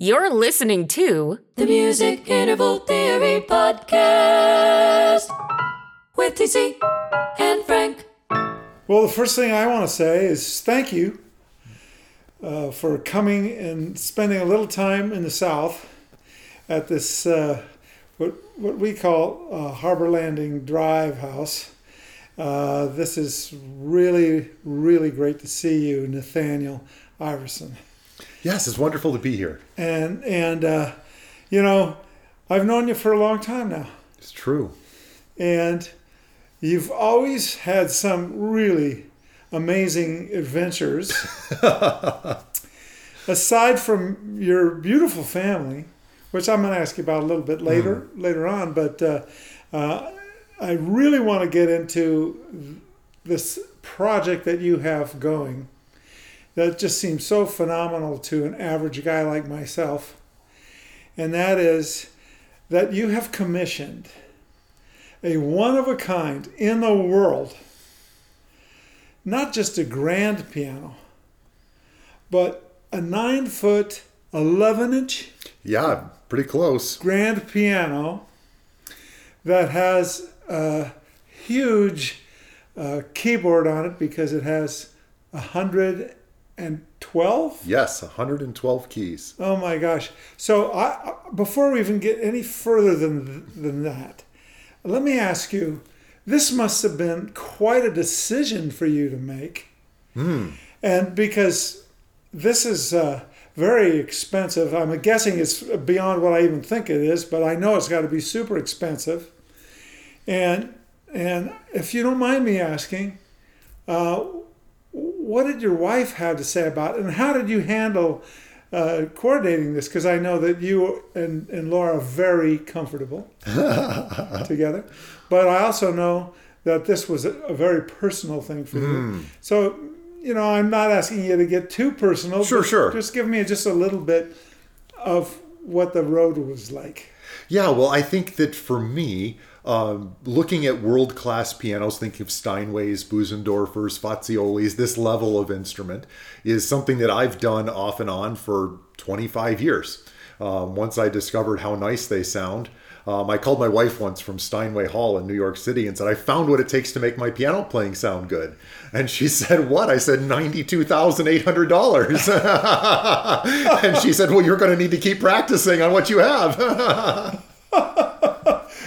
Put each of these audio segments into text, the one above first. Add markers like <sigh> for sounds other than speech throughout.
You're listening to The Music Interval Theory Podcast with TC and Frank. Well, the first thing I want to say is thank you uh, for coming and spending a little time in the South at this uh, what what we call Harbor Landing Drive House. Uh, this is really really great to see you, Nathaniel Iverson. Yes, it's wonderful to be here. And and uh, you know, I've known you for a long time now, It's true. and you've always had some really amazing adventures. <laughs> Aside from your beautiful family, which I'm going to ask you about a little bit later later on, but uh, uh, I really want to get into this project that you have going. That just seems so phenomenal to an average guy like myself, and that is that you have commissioned a one of a kind in the world, not just a grand piano, but a nine foot, 11 inch Yeah, pretty close. grand piano that has a huge uh, keyboard on it because it has 112 Yes, 112 keys. Oh my gosh! So I, before we even get any further than than that, let me ask you: This must have been quite a decision for you to make, and because this is uh, very expensive. I'm guessing it's beyond what I even think it is, but I know it's got to be super expensive. And and if you don't mind me asking, uh, what did your wife have to say about it, and how did you handle uh, coordinating this? Because I know that you and, and Laura are very comfortable <laughs> together, but I also know that this was a, a very personal thing for Hmm. you. So, you know, I'm not asking you to get too personal. Sure, sure. Just give me just a little bit of what the road was like. Yeah, well, I think that for me, um, looking at world class pianos, thinking of Steinways, Bösendorfers, Faziolis, this level of instrument is something that I've done off and on for 25 years. Um, once I discovered how nice they sound, um, I called my wife once from Steinway Hall in New York City and said, I found what it takes to make my piano playing sound good. And she <laughs> said, What? I said, $92,800. <laughs> and she said, Well, you're going to need to keep practicing on what you have. <laughs>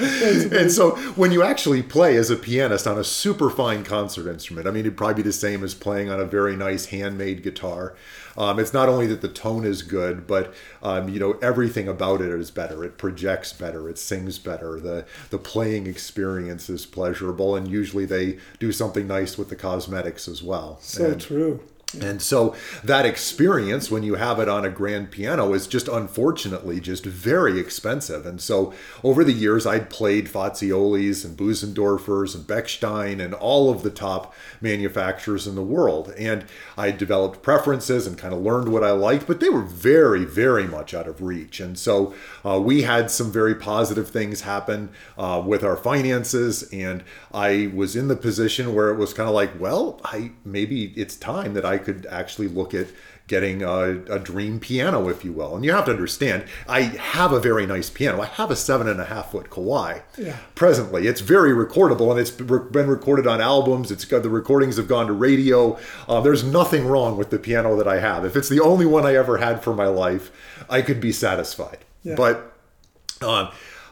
and so when you actually play as a pianist on a super fine concert instrument, I mean, it'd probably be the same as playing on a very nice handmade guitar. Um, it's not only that the tone is good, but um, you know everything about it is better. It projects better. It sings better. the The playing experience is pleasurable, and usually they do something nice with the cosmetics as well. So And- true. And so that experience, when you have it on a grand piano, is just unfortunately just very expensive. And so over the years, I'd played Faziolis and Bösendorfers and Bechstein and all of the top manufacturers in the world. And I developed preferences and kind of learned what I liked, but they were very, very much out of reach. And so uh, we had some very positive things happen uh, with our finances. And I was in the position where it was kind of like, well, I maybe it's time that I could actually look at getting a, a dream piano, if you will. And you have to understand, I have a very nice piano. I have a seven and a half foot Kawai. Yeah. Presently, it's very recordable, and it's been recorded on albums. It's got the recordings have gone to radio. Uh, there's nothing wrong with the piano that I have. If it's the only one I ever had for my life, I could be satisfied. Yeah. But um,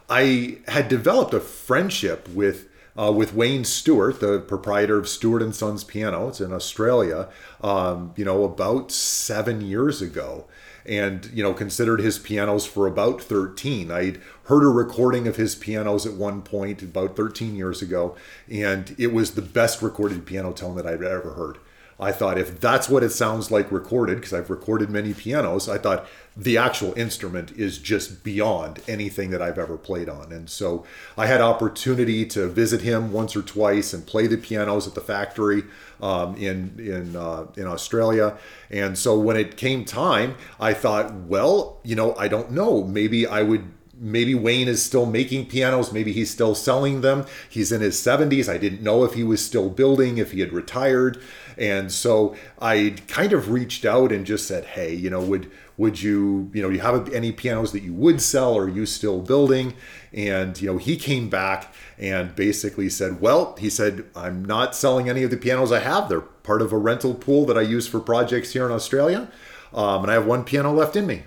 I had developed a friendship with uh, with Wayne Stuart, the proprietor of Stuart and Sons Piano. It's in Australia. Um, you know, about seven years ago, and you know, considered his pianos for about thirteen. I'd heard a recording of his pianos at one point about thirteen years ago, and it was the best recorded piano tone that I'd ever heard. I thought if that's what it sounds like recorded, because I've recorded many pianos, I thought the actual instrument is just beyond anything that I've ever played on. And so I had opportunity to visit him once or twice and play the pianos at the factory um, in in uh, in Australia. And so when it came time, I thought, well, you know, I don't know, maybe I would maybe Wayne is still making pianos. Maybe he's still selling them. He's in his 70s. I didn't know if he was still building, if he had retired. And so I kind of reached out and just said, hey, you know, would would you you know do you have any pianos that you would sell or are you still building? And you know he came back and basically said well he said i'm not selling any of the pianos i have. They're part of a rental pool that i use for projects here in australia um, and i have one piano left in me.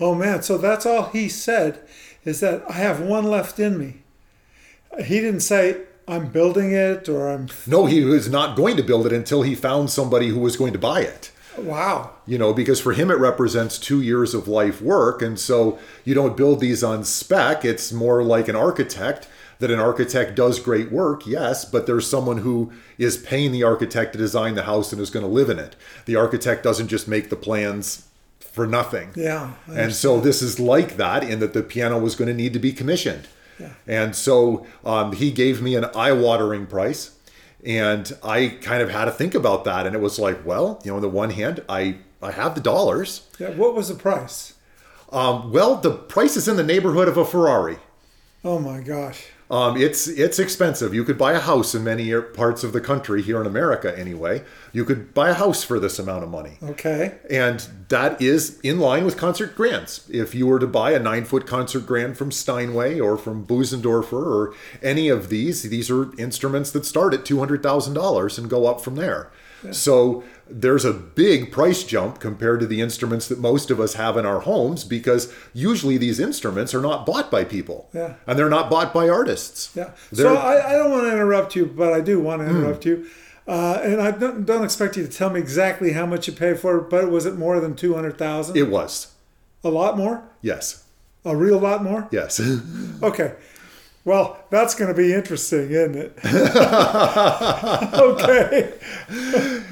Oh man, so that's all he said is that I have one left in me. He didn't say I'm building it or I'm no he was not going to build it until he found somebody who was going to buy it wow. you know, because for him it represents two years of life work. And so you don't build these on spec. It's more like an architect that an architect does great work, yes, but there's someone who is paying the architect to design the house and is going to live in it. The architect doesn't just make the plans for nothing. Yeah. And so this is like that in that the piano was going to need to be commissioned. Yeah. And so um, he gave me an eye watering price. And I kind of had to think about that. And it was like, well, you know, on the one hand, I, I have the dollars. Yeah, what was the price? Um, well, the price is in the neighborhood of a Ferrari. Oh my gosh. Um, it's it's expensive. You could buy a house in many parts of the country here in America, anyway. You could buy a house for this amount of money. Okay. And that is in line with concert grands. If you were to buy a nine foot concert grand from Steinway or from Bösendorfer or any of these, these are instruments that start at $200,000 and go up from there. So there's a big price jump compared to the instruments that most of us have in our homes because usually these instruments are not bought by people. Yeah. And they're not bought by artists. Yeah. They're- So I, I don't want to interrupt you, but I do want to Hmm. interrupt you. Uh, and I don't, don't expect you to tell me exactly how much you paid for it, but was it more than 200000 it was. A lot more? Yes. A real lot more? Yes. <laughs> Okay. Well, that's going to be interesting, isn't it? <laughs> okay.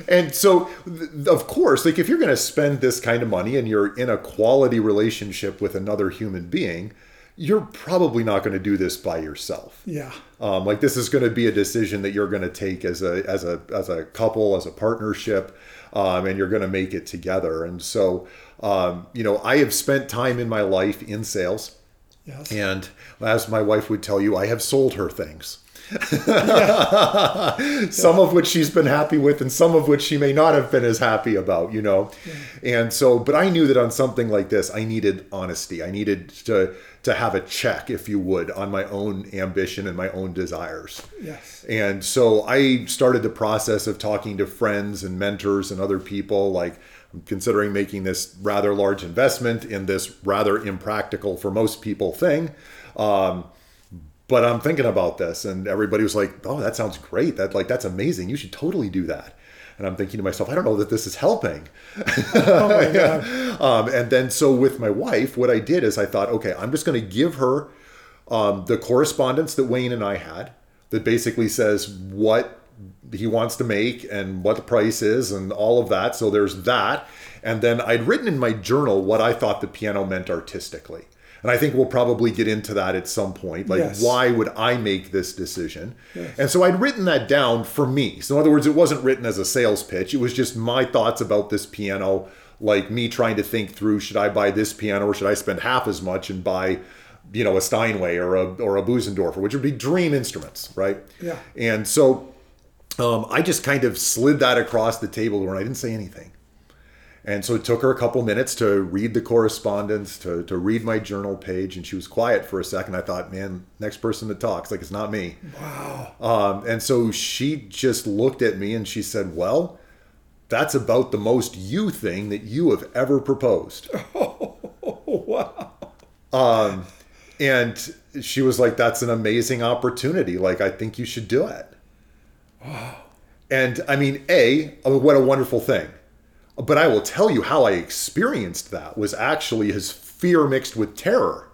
And so, th- of course, like if you're going to spend this kind of money and you're in a quality relationship with another human being, you're probably not going to do this by yourself. Yeah. Um, like this is going to be a decision that you're going to take as a as a as a couple, as a partnership, um, and you're going to make it together. And so, um, you know, I have spent time in my life in sales. Yes. And as my wife would tell you, I have sold her things. <laughs> some of which she's been happy with, and some of which she may not have been as happy about, you know. And so, but I knew that on something like this, I needed honesty. I needed to to have a check, if you would, on my own ambition and my own desires. Yes. And so I started the process of talking to friends and mentors and other people. Like, I'm considering making this rather large investment in this rather impractical for most people thing. Um, but I'm thinking about this, and everybody was like, "Oh, that sounds great. That like that's amazing. You should totally do that." And I'm thinking to myself, I don't know that this is helping. <laughs> Oh my <laughs> God. Um, and then so with my wife, what I did is I thought, okay, I'm just going to give her um, the correspondence that Wayne and I had that basically says what he wants to make and what the price is and all of that. So there's that. And then I'd written in my journal what I thought the piano meant artistically. And I think we'll probably get into that at some point. Like, Yes. why would I make this decision? And so I'd written that down for me. So, in other words, it wasn't written as a sales pitch. It was just my thoughts about this piano, like me trying to think through should I buy this piano or should I spend half as much and buy, you know, a Steinway or a, or a Bösendorfer, which would be dream instruments, right? Yeah. And so um, I just kind of slid that across the table and I didn't say anything. And so it took her a couple minutes to read the correspondence, to, to read my journal page, and she was quiet for a second. I thought, man, next person that talks, like it's not me. Wow. Um, and so she just looked at me and she said, Well, that's about the most you thing that you have ever proposed. <laughs> Oh, wow. And she was like, That's an amazing opportunity. Like, I think you should do it. And I mean, A, mean, what a wonderful thing. But I will tell you how I experienced that was actually his fear mixed with terror.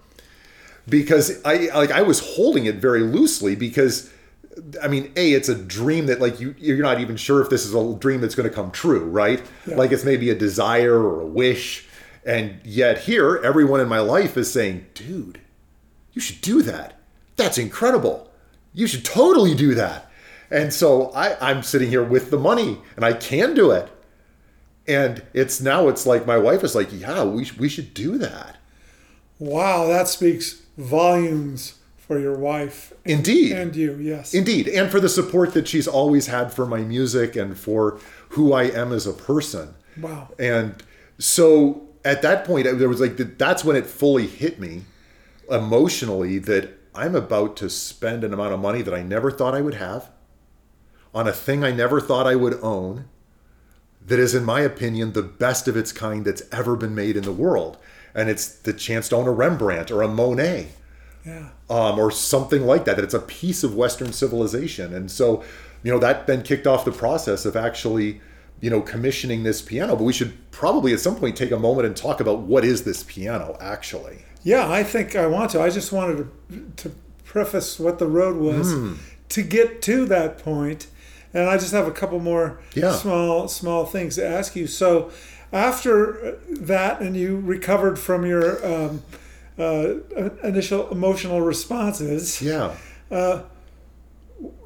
Because I like I was holding it very loosely because I mean, A, it's a dream that like you you're not even sure if this is a dream that's gonna come true, right? Like it's maybe a desire or a wish. And yet here, everyone in my life is saying, dude, you should do that. That's incredible. You should totally do that. And so I, I'm sitting here with the money and I can do it. And it's now it's like my wife is like, yeah, we, we should do that. Wow, that speaks volumes for your wife Indeed. and you. Yes. Indeed. And for the support that she's always had for my music and for who I am as a person. wow. And so at that point, there was like that's when it fully hit me emotionally that I'm about to spend an amount of money that I never thought I would have on a thing I never thought I would own. That is, in my opinion, the best of its kind that's ever been made in the world, and it's the chance to own a Rembrandt or a Monet Yeah. um, or something like that. That it's a piece of Western civilization, and so you know that then kicked off the process of actually you know commissioning this piano. But we should probably at some point take a moment and talk about what is this piano actually. Yeah, I think I want to. I just wanted to, to preface what the road was Hmm. to get to that point, and I just have a couple more Yeah. small small things to ask you. So, after that, and you recovered from your um, uh, initial emotional responses, Yeah,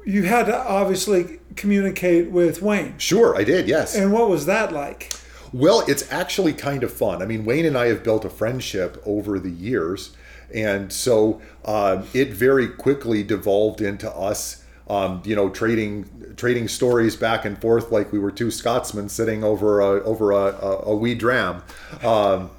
you had to obviously communicate with Wayne. sure, I did. Yes. And what was that like? Well, it's actually kind of fun. I mean, Wayne and I have built a friendship over the years, and so um, it very quickly devolved into us, um, you know, trading trading stories back and forth like we were two Scotsmen sitting over a over a, a, a wee dram. Um,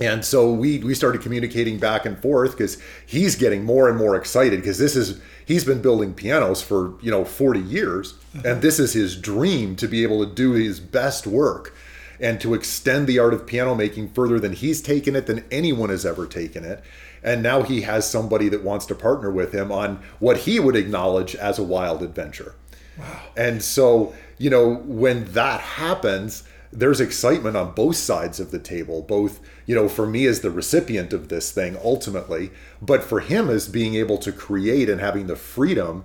and so we we started communicating back and forth because he's getting more and more excited because this is he's been building pianos for you know 40 years and this is his dream to be able to do his best work and to extend the art of piano making further than he's taken it than anyone has ever taken it and now he has somebody that wants to partner with him on what he would acknowledge as a wild adventure Wow. and so, you know, when that happens, there's excitement on both sides of the table, both, you know, for me as the recipient of this thing ultimately, but for him as being able to create and having the freedom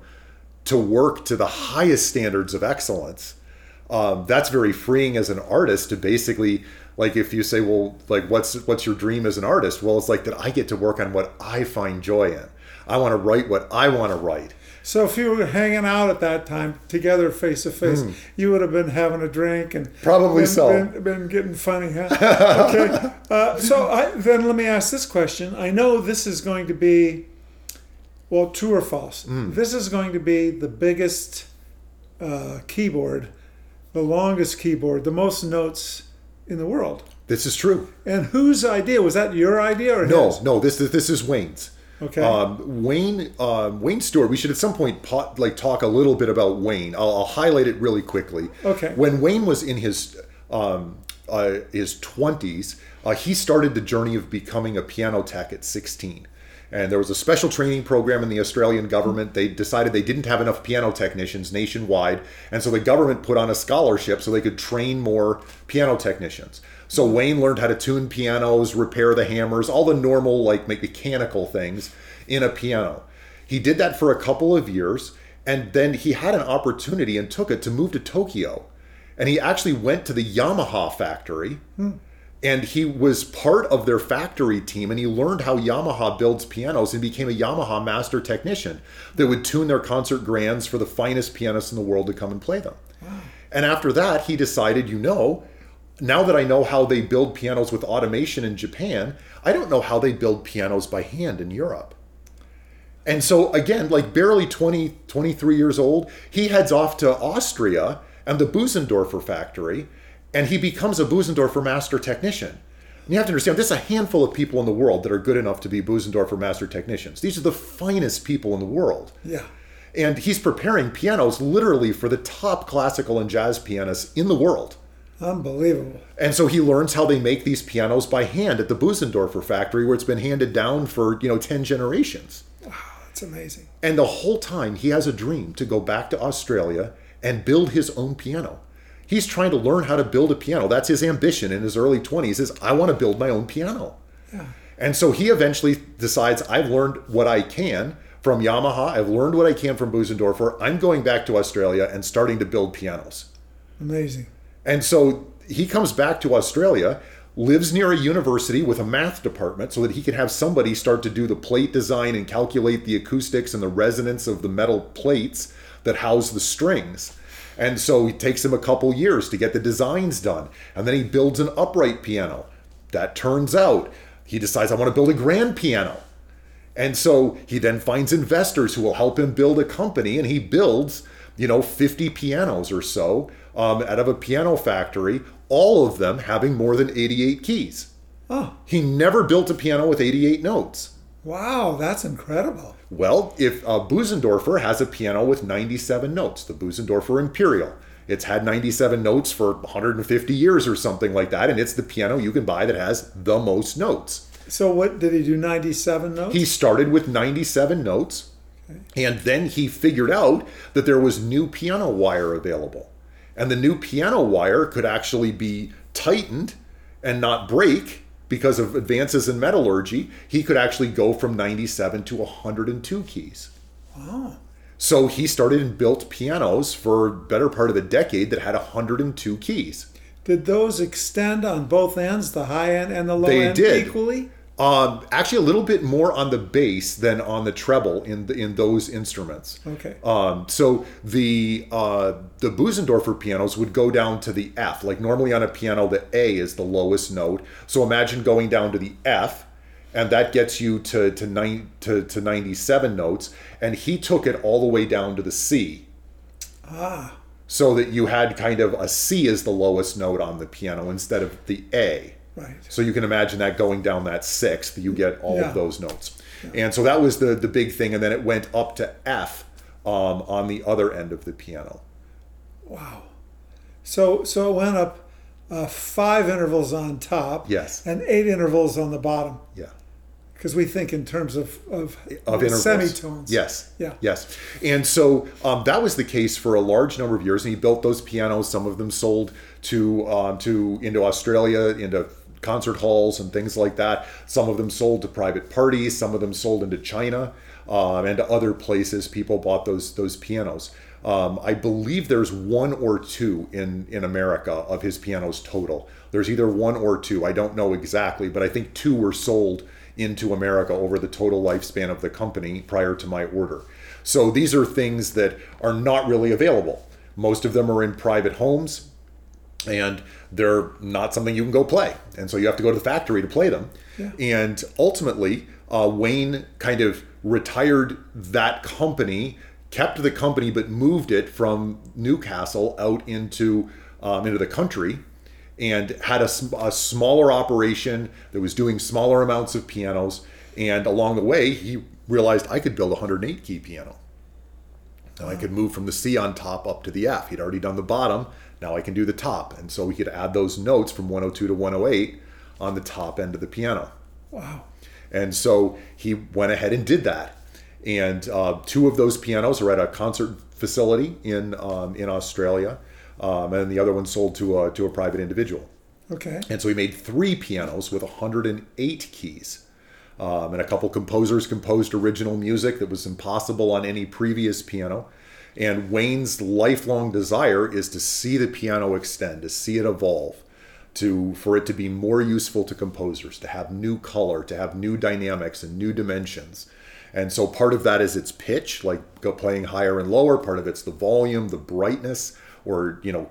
to work to the highest standards of excellence. Um, that's very freeing as an artist to basically like if you say well like what's what's your dream as an artist well it's like that i get to work on what i find joy in i want to write what i want to write So if you were hanging out at that time together face to face, you would have been having a drink and Hmm. Probably been, so. Been, been getting funny, huh? <laughs> okay. Uh, so I, then let me ask this question. I know this is going to be, well, true or false. Hmm. This is going to be the biggest uh, keyboard, the longest keyboard, the most notes in the world. this is true And whose idea was that? Your idea or No, his? no, this is this is Wayne's. Okay. Um, Wayne um, Wayne Stuart. We should at some point po- like talk a little bit about Wayne. I'll, I'll highlight it really quickly. Okay. When Wayne was in his um, uh, his twenties, uh, he started the journey of becoming a piano tech at sixteen. And there was a special training program in the Australian government. They decided they didn't have enough piano technicians nationwide, and so the government put on a scholarship so they could train more piano technicians. So Wayne learned how to tune pianos, repair the hammers, all the normal like mechanical things in a piano. He did that for a couple of years, and then he had an opportunity and took it to move to Tokyo. And he actually went to the Yamaha factory hmm. And he was part of their factory team and he learned how Yamaha builds pianos and became a Yamaha master technician that would tune their concert grands for the finest pianists in the world to come and play them. And after that, he decided, you know, now that I know how they build pianos with automation in Japan, I don't know how they build pianos by hand in Europe. And so again, like barely 20, 23 years old, he heads off to Austria and the Bösendorfer factory, and he becomes a Bösendorfer master technician. And you have to understand, there's a handful of people in the world that are good enough to be Bösendorfer master technicians. These are the finest people in the world. Yeah. And he's preparing pianos literally for the top classical and jazz pianists in the world. Unbelievable. And so he learns how they make these pianos by hand at the Bösendorfer factory where it's been handed down for, you know, 10 generations. That's amazing. And the whole time he has a dream to go back to Australia and build his own piano. He's trying to learn how to build a piano. That's his ambition in his early 20s is I want to build my own piano. And so he eventually decides I've learned what I can from Yamaha. I've learned what I can from Bösendorfer. I'm going back to Australia and starting to build pianos. Amazing. And so he comes back to Australia, lives near a university with a math department so that he can have somebody start to do the plate design and calculate the acoustics and the resonance of the metal plates that house the strings. And so it takes him a couple years to get the designs done. And then he builds an upright piano. That turns out he decides, I want to build a grand piano. And so he then finds investors who will help him build a company, and he builds, you know, 50 pianos or so um, out of a piano factory, all of them having more than 88 keys. Oh, He never built a piano with 88 notes. Wow, that's incredible. Well, if uh, Bösendorfer has a piano with 97 notes, the Bösendorfer Imperial, it's had 97 notes for 150 years or something like that, and it's the piano you can buy that has the most notes. So what did he do? Ninety-seven notes. He started with 97 notes, and then he figured out that there was new piano wire available. And the new piano wire could actually be tightened and not break because of advances in metallurgy. He could actually go from 97 to 102 keys. wow. So he started and built pianos for better part of a decade that had 102 keys. Did those extend on both ends, the high end and the low They end, did. equally? Um, actually, a little bit more on the bass than on the treble in the, in those instruments. Okay. Um, so the uh, the Bösendorfer pianos would go down to the F. Like normally on a piano, the A is the lowest note. So imagine going down to the F, and that gets you to to nine to, to ninety seven notes. And he took it all the way down to the C. Ah, So that you had kind of a C as the lowest note on the piano instead of the A. right. So you can imagine that going down that sixth, you get all Yeah. of those notes. And so that was the the big thing, and then it went up to F um, on the other end of the piano. Wow. So so it went up uh, five intervals on top. Yes. And eight intervals on the bottom. Yeah. Because we think in terms of of, Of semitones. Yes. Yeah. Yes. And so um, that was the case for a large number of years, and he built those pianos. Some of them sold to um, to into Australia, into concert halls and things like that. Some of them sold to private parties. Some of them sold into China um, and to other places. People bought those those pianos. Um, I believe there's one or two in in America of his pianos total. There's either one or two. I don't know exactly, but I think two were sold into America over the total lifespan of the company prior to my order. So these are things that are not really available. Most of them are in private homes and they're not something you can go play. And so you have to go to the factory to play them. And ultimately, uh, Wayne kind of retired that company, kept the company, but moved it from Newcastle out into um, into the country, and had a, a smaller operation that was doing smaller amounts of pianos. And along the way, he realized I could build a 108 key piano. Now I could move from the C on top up to the F. He'd already done the bottom. Now I can do the top. And so we could add those notes from 102 to 108 on the top end of the piano. Wow. And so he went ahead and did that. And uh, two of those pianos are at a concert facility in um, in Australia, um, and the other one sold to a, to a private individual. Okay. And so he made three pianos with 108 keys. Um, and a couple composers composed original music that was impossible on any previous piano. And Wayne's lifelong desire is to see the piano extend, to see it evolve, to for it to be more useful to composers, to have new color, to have new dynamics and new dimensions. And so part of that is its pitch, like playing higher and lower. Part of it's the volume, the brightness, or you know,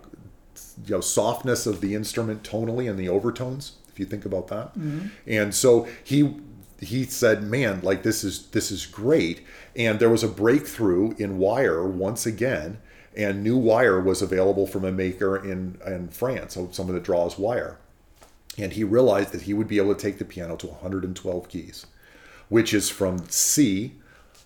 you know softness of the instrument tonally and the overtones if you think about that mm-hmm. and so he he said man like this is this is great and there was a breakthrough in wire once again and new wire was available from a maker in in france so someone that draws wire and he realized that he would be able to take the piano to 112 keys which is from c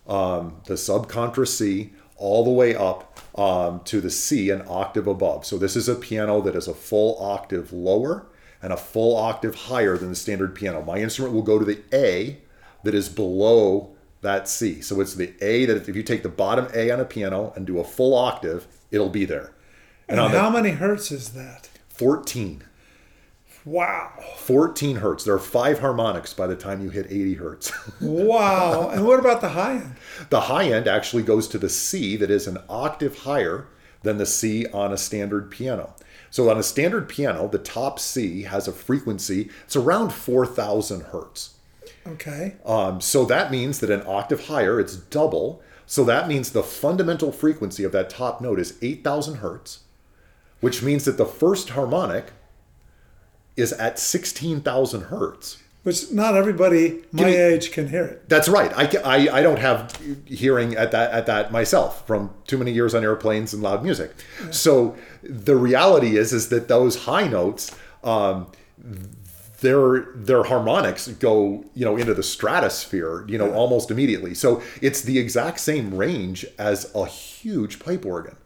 um, the subcontra C all the way up um, to the C, an octave above. So this is a piano that is a full octave lower and a full octave higher than the standard piano. My instrument will go to the A that is below that C. So it's the A that if you take the bottom A on a piano and do a full octave, it'll be there. And on how the many hertz is that? 14. Wow. 14 hertz. There are five harmonics by the time you hit 80 hertz. <laughs> Wow. and what about the high end? The high end actually goes to the C that is an octave higher than the C on a standard piano. So on a standard piano, the top C has a frequency, it's around 4,000 hertz. Okay. Um, so that means that an octave higher, it's double. So that means the fundamental frequency of that top note is 8,000 hertz, which means that the first harmonic is at 16,000 hertz. Which not everybody my me- age can hear it. That's right. I, I, I don't have hearing at that at that myself from too many years on airplanes and loud music. So the reality is is that those high notes, um, their their harmonics go you know into the stratosphere you know almost immediately so it's the exact same range as a huge pipe organ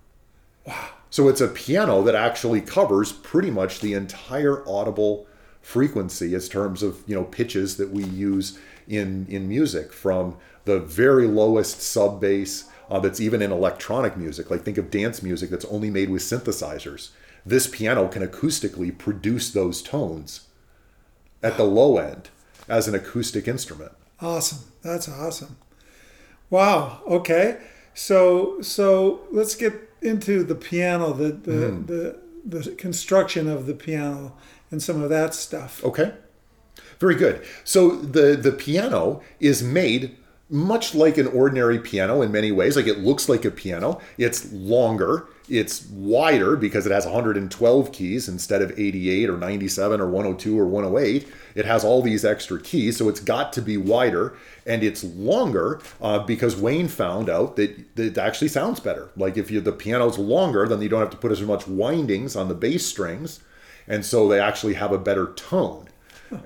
wow so it's a piano that actually covers pretty much the entire audible frequency as terms of you know pitches that we use in in music from the very lowest sub bass uh, that's even in electronic music like think of dance music that's only made with synthesizers this piano can acoustically produce those tones at the low end as an acoustic instrument Awesome. That's awesome. Wow. Okay. So so let's get into the piano, the the, the the construction of the piano and some of that stuff. Okay. Very good. So the the piano is made much like an ordinary piano in many ways. Like it looks like a piano. It's longer. It's wider because it has 112 keys instead of 88 or 97 or 102 or 108. It has all these extra keys, so it's got to be wider and it's longer uh, because Wayne found out that, that it actually sounds better. Like if you the piano's longer, then you don't have to put as much windings on the bass strings, and so they actually have a better tone.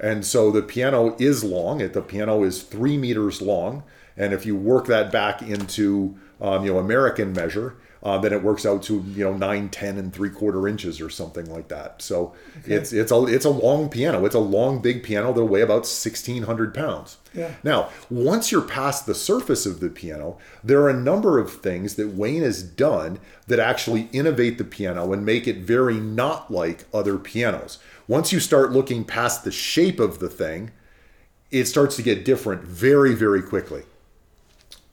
And so the piano is long. It, the piano is three meters long, and if you work that back into um, you know American measure, uh, then it works out to you know nine, ten, and three quarter inches or something like that. So it's it's a it's a long piano. It's a long, big piano that'll weigh about sixteen hundred pounds. Yeah. Now, once you're past the surface of the piano, there are a number of things that Wayne has done that actually innovate the piano and make it very not like other pianos. Once you start looking past the shape of the thing, it starts to get different very, very quickly.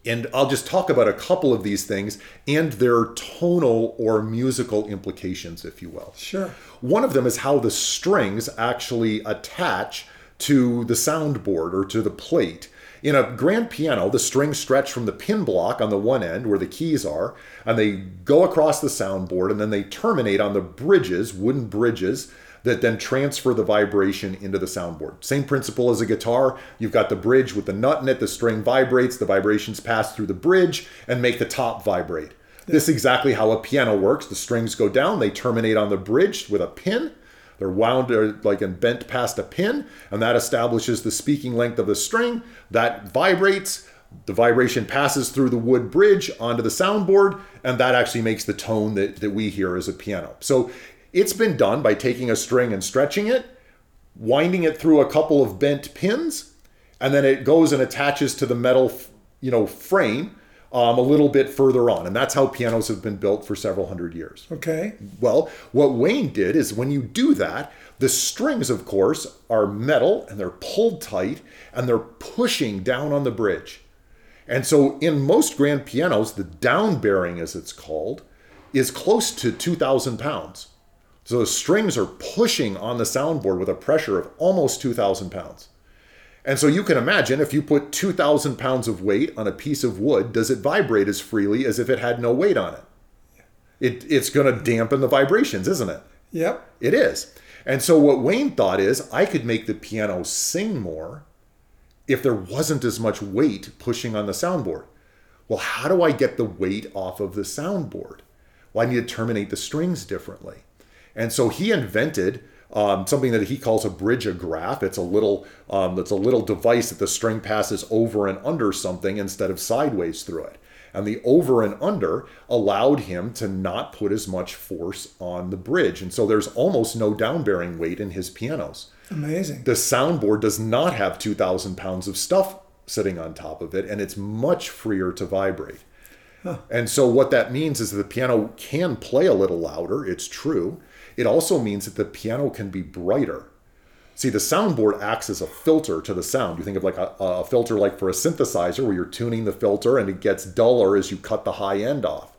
And I'll just talk about a couple of these things and their tonal or musical implications, if you will. Sure. One of them is how the strings actually attach to the soundboard or to the plate. In a grand piano, the strings stretch from the pin block on the one end where the keys are, and they go across the soundboard, and then they terminate on the bridges, wooden bridges, that then transfer the vibration into the soundboard. Same principle as a guitar. You've got the bridge with the nut in it, the string vibrates, the vibrations pass through the bridge and make the top vibrate. This is exactly how a piano works. The strings go down, they terminate on the bridge with a pin. They're wound or like and bent past a pin, and that establishes the speaking length of the string. That vibrates. The vibration passes through the wood bridge onto the soundboard, and that actually makes the tone that, that we hear as a piano. So it's been done by taking a string and stretching it, winding it through a couple of bent pins, and then it goes and attaches to the metal, you know, frame um, a little bit further on, and that's how pianos have been built for several hundred years. Okay. Well, what Wayne did is when you do that, the strings, of course, are metal and they're pulled tight and they're pushing down on the bridge. And so in most grand pianos, the down bearing, as it's called, is close to 2,000 pounds. So the strings are pushing on the soundboard with a pressure of almost 2,000 pounds. And so you can imagine if you put 2,000 pounds of weight on a piece of wood, does it vibrate as freely as if it had no weight on it? it it's going to dampen the vibrations, isn't it? Yep. It is. And so what Wayne thought is I could make the piano sing more if there wasn't as much weight pushing on the soundboard. Well, how do I get the weight off of the soundboard? Well, I need to terminate the strings differently. And so he invented um, something that he calls a bridge agraffe. It's a little um, it's a little device that the string passes over and under something instead of sideways through it. And the over and under allowed him to not put as much force on the bridge. And so there's almost no down bearing weight in his pianos. Amazing. The soundboard does not have 2,000 pounds of stuff sitting on top of it, and it's much freer to vibrate. And so, what that means is that the piano can play a little louder, it's true. It also means that the piano can be brighter. See, the soundboard acts as a filter to the sound. You think of like a, a filter like for a synthesizer where you're tuning the filter and it gets duller as you cut the high end off.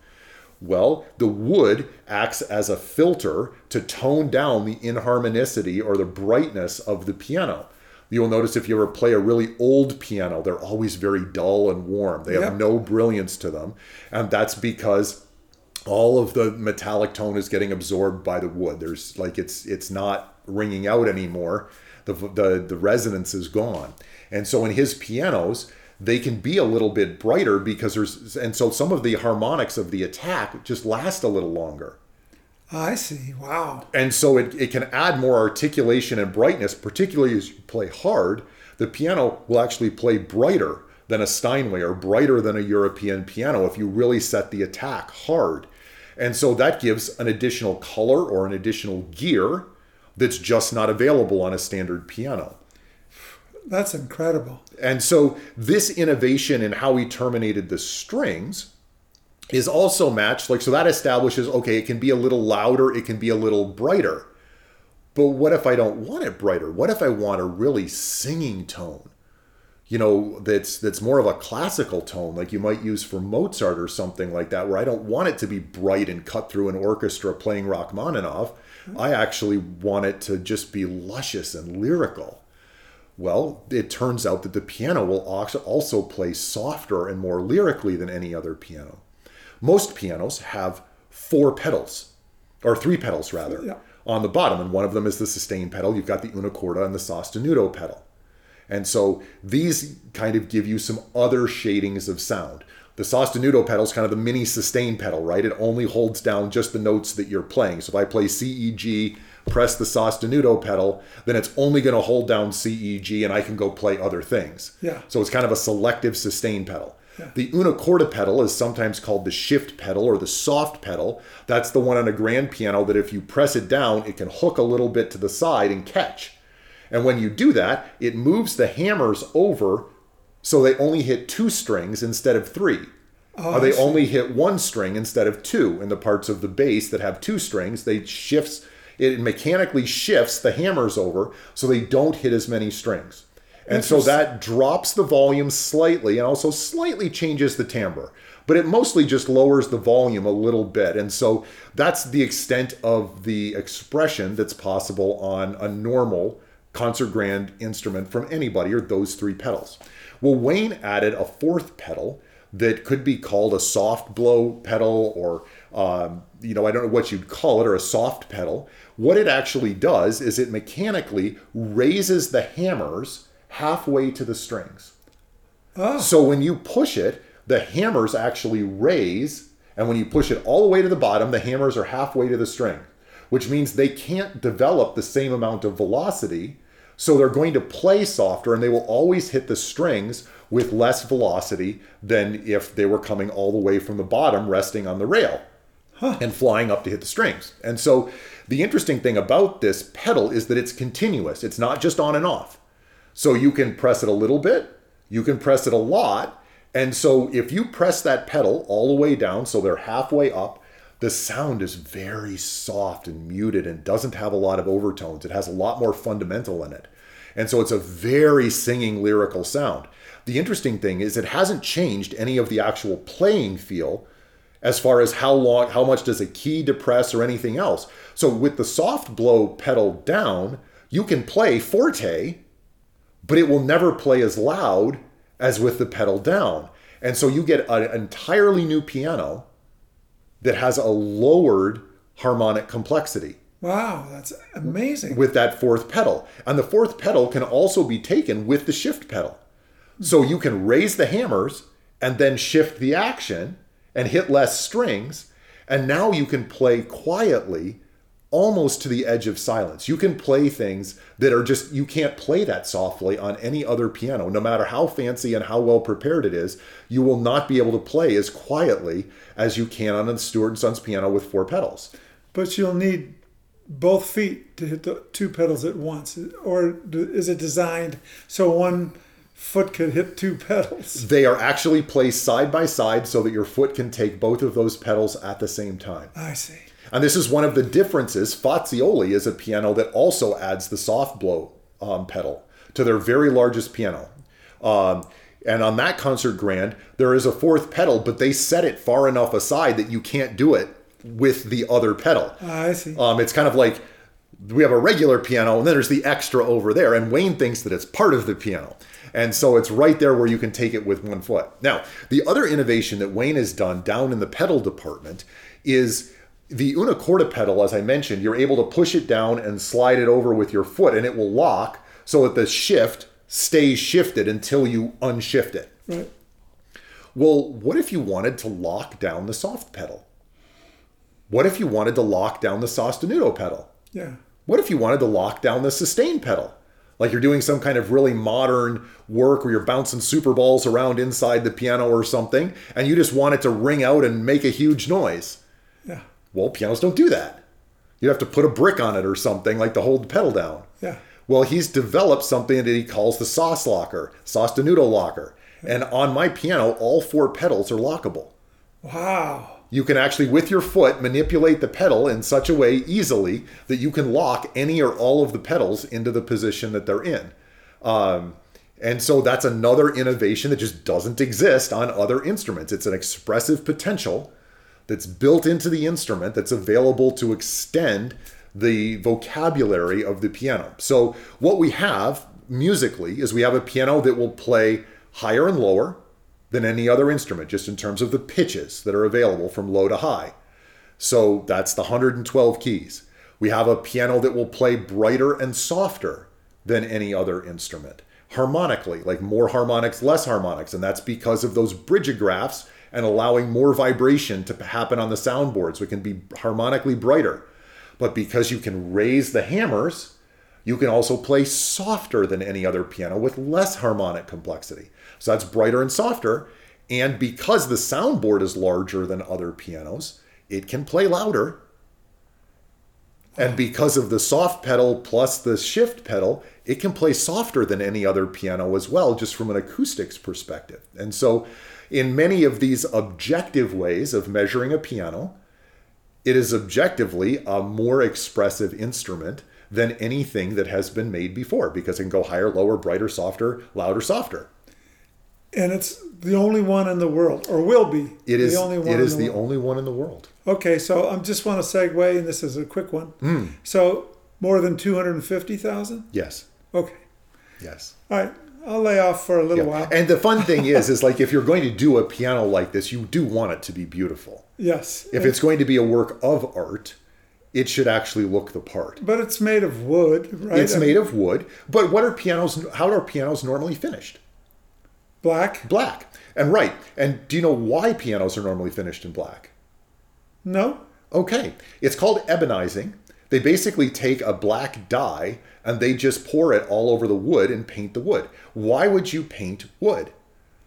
Well, the wood acts as a filter to tone down the inharmonicity or the brightness of the piano. You'll notice if you ever play a really old piano, they're always very dull and warm. They have Yep. no brilliance to them. And that's because all of the metallic tone is getting absorbed by the wood. There's like it's it's not ringing out anymore. The the the resonance is gone. And so in his pianos, they can be a little bit brighter because there's and so some of the harmonics of the attack just last a little longer. Ah, I see. Wow. And so it, it can add more articulation and brightness, particularly as you play hard. The piano will actually play brighter than a Steinway or brighter than a European piano if you really set the attack hard. And so that gives an additional color or an additional gear that's just not available on a standard piano. That's incredible. And so this innovation in how he terminated the strings is also matched like so that establishes okay it can be a little louder it can be a little brighter but what if i don't want it brighter what if i want a really singing tone you know that's that's more of a classical tone like you might use for mozart or something like that where i don't want it to be bright and cut through an orchestra playing rachmaninoff mm-hmm. i actually want it to just be luscious and lyrical well, it turns out that the piano will also play softer and more lyrically than any other piano. Most pianos have four pedals, or three pedals rather, Yeah. on the bottom, and one of them is the sustain pedal. You've got the una corda and the sostenuto pedal. And so these kind of give you some other shadings of sound. The sostenuto pedal is kind of the mini sustain pedal, right? It only holds down just the notes that you're playing. So if I play C, E, G, press the sostenuto pedal, then it's only going to hold down C, E, G, and I can go play other things. Yeah. So it's kind of a selective sustain pedal. The una corda pedal is sometimes called the shift pedal or the soft pedal. That's the one on a grand piano that if you press it down, it can hook a little bit to the side and catch. And when you do that, it moves the hammers over so they only hit two strings instead of three. or they only hit one string instead of two in the parts of the bass that have two strings. They shifts it mechanically shifts the hammers over so they don't hit as many strings. And so that drops the volume slightly and also slightly changes the timbre. But it mostly just lowers the volume a little bit. And so that's the extent of the expression that's possible on a normal concert grand instrument from anybody or those three pedals. Well, Wayne added a fourth pedal that could be called a soft blow pedal or um, you know i don't know what you'd call it or a soft pedal. What it actually does is it mechanically raises the hammers halfway to the strings. So when you push it the hammers actually raise and when you push it all the way to the bottom the hammers are halfway to the string which means they can't develop the same amount of velocity so they're going to play softer and they will always hit the strings with less velocity than if they were coming all the way from the bottom resting on the rail and flying up to hit the strings. And so the interesting thing about this pedal is that it's continuous. It's not just on and off. So you can press it a little bit, you can press it a lot. And so if you press that pedal all the way down so they're halfway up, the sound is very soft and muted and doesn't have a lot of overtones. It has a lot more fundamental in it. And so it's a very singing lyrical sound. The interesting thing is it hasn't changed any of the actual playing feel as far as how long how much does a key depress or anything else. So with the soft blow pedal down, you can play forte, but it will never play as loud as with the pedal down. And so you get an entirely new piano that has a lowered harmonic complexity Wow, that's amazing. with that fourth pedal. And the fourth pedal can also be taken with the shift pedal. So you can raise the hammers and then shift the action and hit less strings. And now you can play quietly almost to the edge of silence. You can play things that are just, you can't play that softly on any other piano. No matter how fancy and how well prepared it is, you will not be able to play as quietly as you can on a Stuart and Sons piano with four pedals. But you'll need both feet to hit the two pedals at once, or is it designed so one foot could hit two pedals? They are actually placed side by side so that your foot can take both of those pedals at the same time. I see. And this is one of the differences. Fazioli is a piano that also adds the soft blow um, pedal to their very largest piano. Um, and on that concert grand, there is a fourth pedal, but they set it far enough aside that you can't do it with the other pedal. I see. Um, it's kind of like we have a regular piano and then there's the extra over there. And Wayne thinks that it's part of the piano. And so it's right there where you can take it with one foot. Now, the other innovation that Wayne has done down in the pedal department is the una corda pedal, as I mentioned, you're able to push it down and slide it over with your foot and it will lock so that the shift stays shifted until you unshift it. right. Well, what if you wanted to lock down the soft pedal? What if you wanted to lock down the sostenuto pedal? Yeah. What if you wanted to lock down the sustain pedal? Like you're doing some kind of really modern work where you're bouncing super balls around inside the piano or something, and you just want it to ring out and make a huge noise. Well, pianos don't do that. You have to put a brick on it or something like to hold the pedal down. Yeah. Well, he's developed something that he calls the sauce locker, sostenuto locker. And on my piano, all four pedals are lockable. Wow. You can actually, with your foot, manipulate the pedal in such a way easily that you can lock any or all of the pedals into the position that they're in. Um, and so that's another innovation that just doesn't exist on other instruments. It's an expressive potential that's built into the instrument that's available to extend the vocabulary of the piano. So, what we have musically is we have a piano that will play higher and lower than any other instrument, just in terms of the pitches that are available from low to high. So, that's the 112 keys. We have a piano that will play brighter and softer than any other instrument. Harmonically, like more harmonics, less harmonics, and that's because of those bridge agraffes and allowing more vibration to happen on the soundboard so it can be harmonically brighter. But because you can raise the hammers, you can also play softer than any other piano with less harmonic complexity. So that's brighter and softer. And because the soundboard is larger than other pianos, it can play louder. And because of the soft pedal plus the shift pedal, it can play softer than any other piano as well, just from an acoustics perspective. And so, in many of these objective ways of measuring a piano, it is objectively a more expressive instrument than anything that has been made before because it can go higher, lower, brighter, softer, louder, softer. And it's the only one in the world, or will be. It is the only one. it in the the world. only one in the world. Okay, so I just want to segue, and this is a quick one. Hmm. So more than two hundred and fifty thousand. Yes. Okay. Yes. All right. I'll lay off for a little Yeah. while. And the fun thing is is <laughs> like if you're going to do a piano like this, you do want it to be beautiful. yes. If it's going to be a work of art, it should actually look the part. but it's made of wood, right? It's made of wood, but what are pianos how are pianos normally finished? black. Black. And right. And do you know why pianos are normally finished in black? No. Okay. It's called ebonizing. They basically take a black dye and they just pour it all over the wood and paint the wood. Why would you paint wood?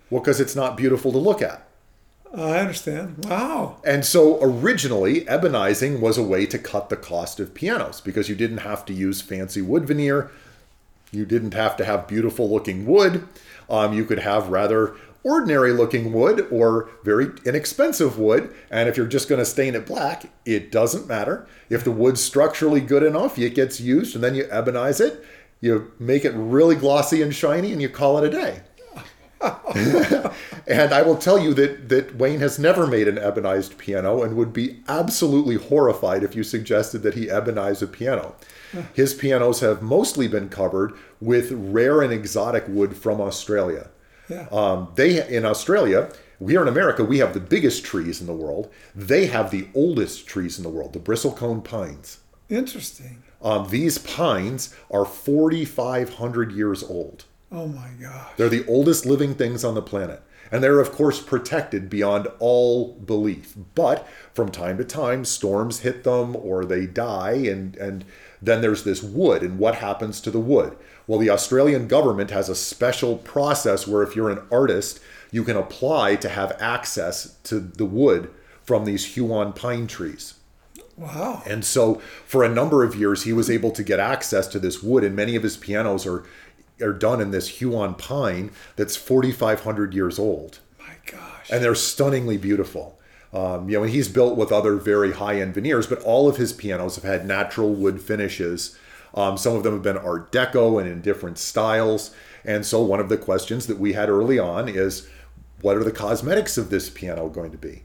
Well, because it's not beautiful to look at. I understand. Wow. And so originally, ebonizing was a way to cut the cost of pianos because you didn't have to use fancy wood veneer. You didn't have to have beautiful looking wood. Um, you could have rather ordinary looking wood or very inexpensive wood. And if you're just going to stain it black, it doesn't matter. If the wood's structurally good enough, it gets used and then you ebonize it. You make it really glossy and shiny and you call it a day. <laughs> and I will tell you that, that Wayne has never made an ebonized piano and would be absolutely horrified if you suggested that he ebonize a piano. His pianos have mostly been covered with rare and exotic wood from Australia. Yeah. Um, they in Australia, here in America, we have the biggest trees in the world. They have the oldest trees in the world, the bristlecone pines. Interesting. Um, these pines are 4,500 years old. Oh my gosh. They're the oldest living things on the planet. And they're, of course, protected beyond all belief. But from time to time, storms hit them or they die, and, and then there's this wood. And what happens to the wood? Well, the Australian government has a special process where if you're an artist, you can apply to have access to the wood from these Huon pine trees. Wow. And so for a number of years, he was able to get access to this wood, and many of his pianos are are done in this Huon pine that's 4,500 years old, My gosh. and they're stunningly beautiful. Um, you know, and he's built with other very high-end veneers, but all of his pianos have had natural wood finishes. Um, some of them have been Art Deco and in different styles. And so one of the questions that we had early on is, what are the cosmetics of this piano going to be?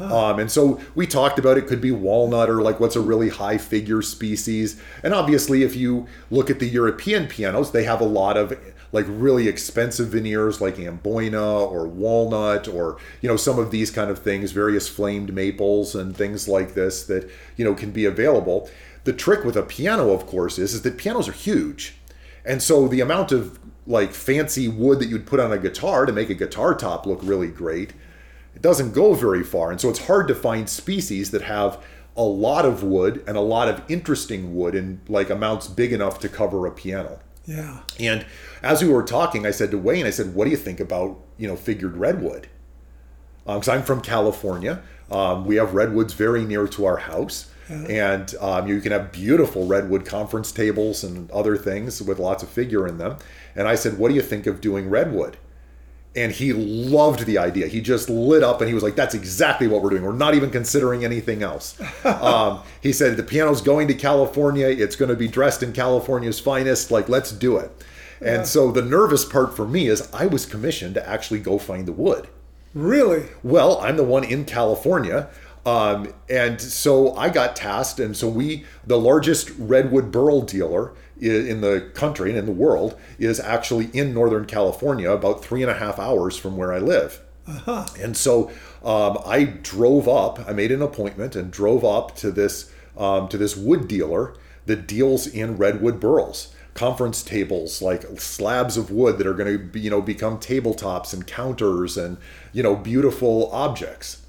Um, and so we talked about it could be walnut or like what's a really high figure species. And obviously, if you look at the European pianos, they have a lot of like really expensive veneers like amboina or walnut or you know some of these kind of things, various flamed maples and things like this that you know can be available. The trick with a piano, of course, is, is that pianos are huge. And so the amount of like fancy wood that you'd put on a guitar to make a guitar top look really great it doesn't go very far. And so it's hard to find species that have a lot of wood and a lot of interesting wood in like amounts big enough to cover a piano. Yeah. And as we were talking, I said to Wayne, I said, "What do you think about you know figured redwood?" Because I'm from California, um, we have redwoods very near to our house, and um, you can have beautiful redwood conference tables and other things with lots of figure in them. And I said, "What do you think of doing redwood?" And he loved the idea. He just lit up and he was like, That's exactly what we're doing. We're not even considering anything else. <laughs> um, he said, The piano's going to California. It's going to be dressed in California's finest. Like, let's do it. And so the nervous part for me is I was commissioned to actually go find the wood. Really? Well, I'm the one in California. Um, and so I got tasked. And so we, the largest redwood burl dealer in the country and in the world, is actually in Northern California, about three and a half hours from where I live. And so um, I drove up. I made an appointment and drove up to this um, to this wood dealer that deals in redwood burls, conference tables, like slabs of wood that are going to be, you know become tabletops and counters and you know beautiful objects,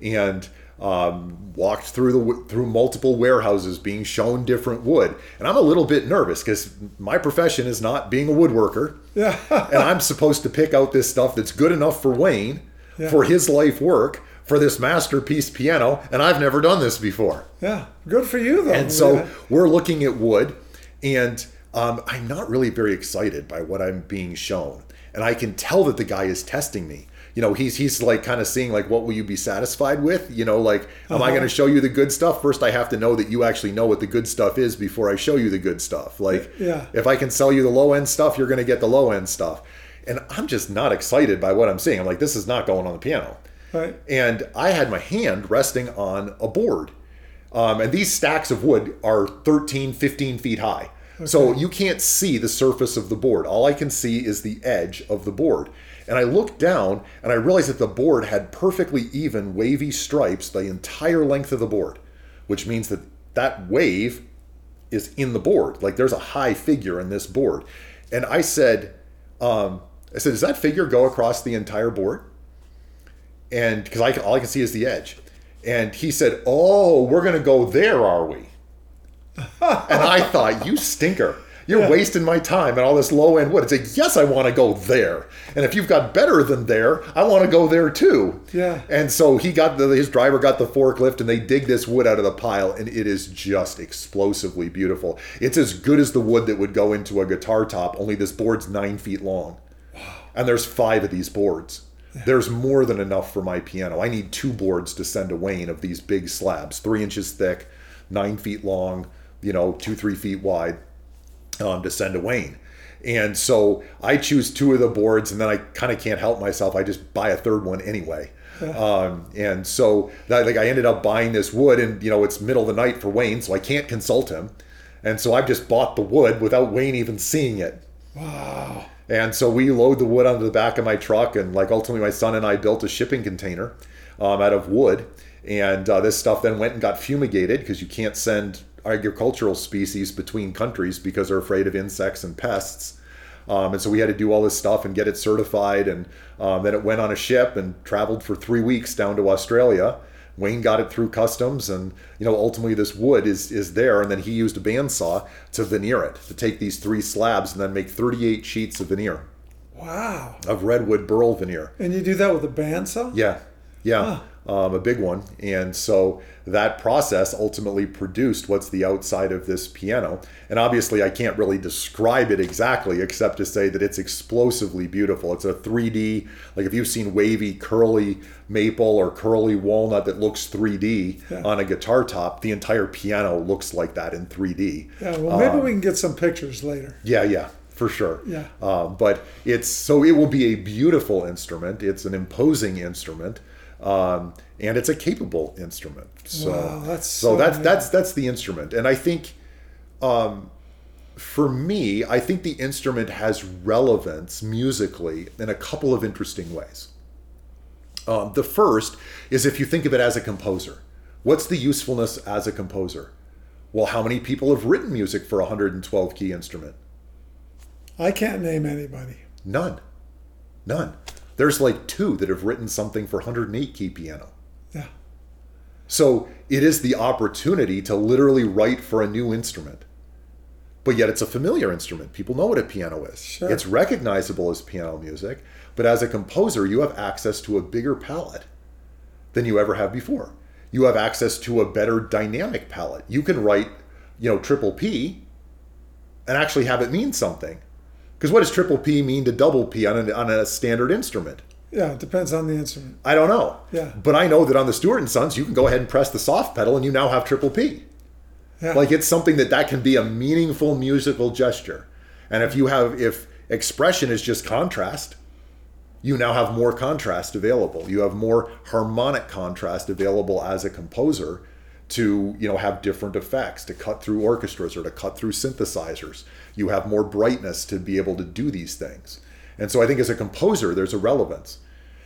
and um, walked through the through multiple warehouses being shown different wood. And I'm a little bit nervous because my profession is not being a woodworker Yeah. <laughs> and I'm supposed to pick out this stuff that's good enough for Wayne for his life work for this masterpiece piano, and I've never done this before. yeah. Good for you, though. And so Yeah. we're looking at wood, and um, I'm not really very excited by what I'm being shown, and I can tell that the guy is testing me. You know, he's he's like kind of seeing like, what will you be satisfied with? You know, like, am I Uh-huh. going to show you the good stuff? First, I have to know that you actually know what the good stuff is before I show you the good stuff. Like, Yeah. if I can sell you the low end stuff, you're going to get the low end stuff. And I'm just not excited by what I'm seeing. I'm like, this is not going on the piano. Right. And I had my hand resting on a board. Um, and these stacks of wood are 13, 15 feet high. So you can't see the surface of the board. All I can see is the edge of the board. And I looked down and I realized that the board had perfectly even wavy stripes the entire length of the board, which means that that wave is in the board. Like there's a high figure in this board. And I said, um, I said, does that figure go across the entire board? And because I all I can see is the edge. And he said, oh, we're going to go there, are we? <laughs> and I thought, you stinker. You're wasting my time and all this low end wood. It's like, yes, I want to go there. And if you've got better than there, I want to go there too. Yeah. And so he got the, his driver got the forklift and they dig this wood out of the pile and it is just explosively beautiful. It's as good as the wood that would go into a guitar top, only this board's nine feet long. And there's five of these boards. There's more than enough for my piano. I need two boards to send to Wayne of these big slabs, three inches thick, nine feet long, you know, two, three feet wide um, to send to Wayne. And so I choose two of the boards, and then I kind of can't help myself. I just buy a third one anyway. Um, and so that, like I ended up buying this wood, and you know it's middle of the night for Wayne, so I can't consult him. And so I've just bought the wood without Wayne even seeing it. Wow. And so we load the wood onto the back of my truck, and like ultimately, my son and I built a shipping container um, out of wood. And uh, this stuff then went and got fumigated because you can't send agricultural species between countries because they're afraid of insects and pests. Um, and so we had to do all this stuff and get it certified. And um, then it went on a ship and traveled for three weeks down to Australia. Wayne got it through customs, and you know ultimately this wood is is there. And then he used a bandsaw to veneer it to take these three slabs and then make 38 sheets of veneer Wow. of redwood burl veneer. And you do that with a bandsaw? Yeah, yeah, um, a big one. And so that process ultimately produced what's the outside of this piano. And obviously, I can't really describe it exactly, except to say that it's explosively beautiful. It's a 3D, like if you've seen wavy, curly maple or curly walnut that looks 3D Yeah. on a guitar top, the entire piano looks like that in 3D. Yeah. Well, maybe Um, we can get some pictures later. Yeah, yeah, for sure. Yeah. Um, but it's so it will be a beautiful instrument. It's an imposing instrument, um, and it's a capable instrument. So Wow, that's so so that's neat. that's that's the instrument, and I think. Um, for me, I think the instrument has relevance musically in a couple of interesting ways. Um, the first is if you think of it as a composer. What's the usefulness as a composer? Well, how many people have written music for a 112 key instrument? I can't name anybody. None. None. There's like two that have written something for 108 key piano. Yeah. So it is the opportunity to literally write for a new instrument. But yet it's a familiar instrument. People know what a piano is. Sure. It's recognizable as piano music. But as a composer, you have access to a bigger palette than you ever have before. You have access to a better dynamic palette. You can write, you know, triple P and actually have it mean something. Because what does triple P mean to double P on a, on a standard instrument? Yeah, it depends on the instrument. I don't know. Yeah. But I know that on the Stuart and Sons, you can go ahead and press the soft pedal, and you now have triple P. Yeah. Like it's something that that can be a meaningful musical gesture. And if you have if expression is just contrast, you now have more contrast available. You have more harmonic contrast available as a composer to, you know, have different effects, to cut through orchestras or to cut through synthesizers. You have more brightness to be able to do these things. And so I think as a composer, there's a relevance.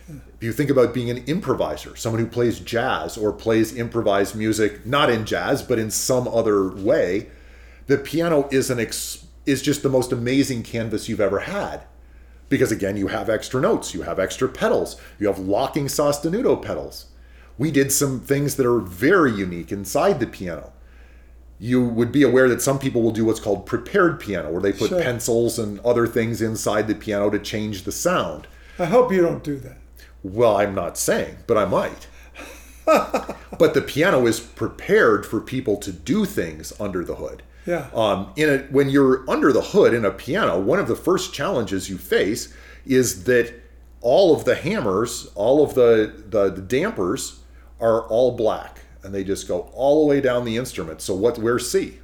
If you think about being an improviser, someone who plays jazz or plays improvised music, not in jazz, but in some other way, the piano is an ex- is just the most amazing canvas you've ever had. Because again, you have extra notes, you have extra pedals, you have locking sostenuto pedals. We did some things that are very unique inside the piano. You would be aware that some people will do what's called prepared piano, where they put Sure. pencils and other things inside the piano to change the sound. I hope you don't do that. Well, I'm not saying, but I might. <laughs> but the piano is prepared for people to do things under the hood. Yeah. Um, in a, when you're under the hood in a piano, one of the first challenges you face is that all of the hammers, all of the, the, the dampers are all black and they just go all the way down the instrument. So what where's C?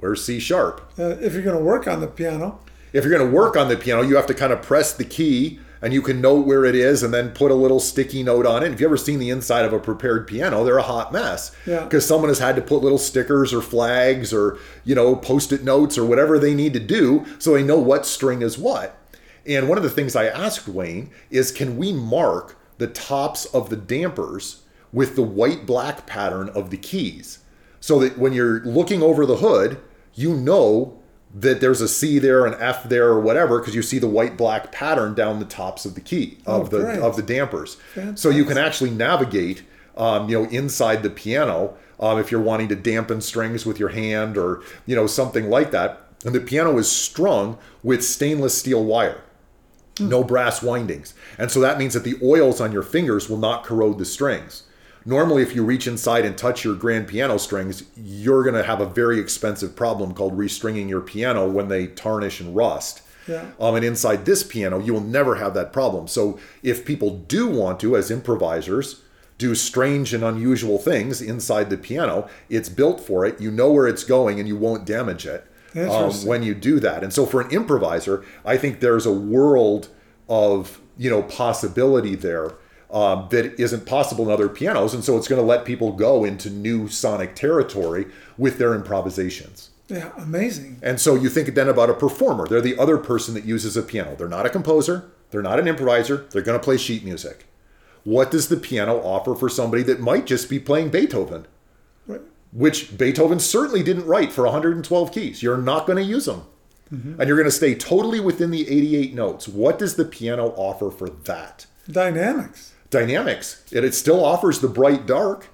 Where's C sharp? Uh, if you're going to work on the piano, if you're going to work on the piano, you have to kind of press the key and you can note where it is and then put a little sticky note on it. If you ever seen the inside of a prepared piano, they're a hot mess. Yeah. Because someone has had to put little stickers or flags or, you know, post-it notes or whatever they need to do so they know what string is what. And one of the things I asked Wayne is can we mark the tops of the dampers with the white black pattern of the keys so that when you're looking over the hood, you know that there's a C there, an F there, or whatever, because you see the white black pattern down the tops of the key of Oh, the great. of the dampers. So you can actually navigate, um, you know, inside the piano um, if you're wanting to dampen strings with your hand or you know something like that. And the piano is strung with stainless steel wire no brass windings. And so that means that the oils on your fingers will not corrode the strings. Normally, if you reach inside and touch your grand piano strings, you're going to have a very expensive problem called restringing your piano when they tarnish and rust. Yeah. Um, and inside this piano, you will never have that problem. So if people do want to, as improvisers, do strange and unusual things inside the piano, it's built for it. You know where it's going and you won't damage it um, when you do that. And so for an improviser, I think there's a world of you know possibility there um, that isn't possible in other pianos, and so it's going to let people go into new sonic territory with their improvisations. yeah, amazing. And so you think then about a performer. They're the other person that uses a piano. They're not a composer. They're not an improviser. They're going to play sheet music. What does the piano offer for somebody that might just be playing Beethoven? Which Beethoven certainly didn't write for 112 keys. You're not going to use them. Mm-hmm. And you're going to stay totally within the 88 notes. What does the piano offer for that? Dynamics. Dynamics. It, it still offers the bright dark.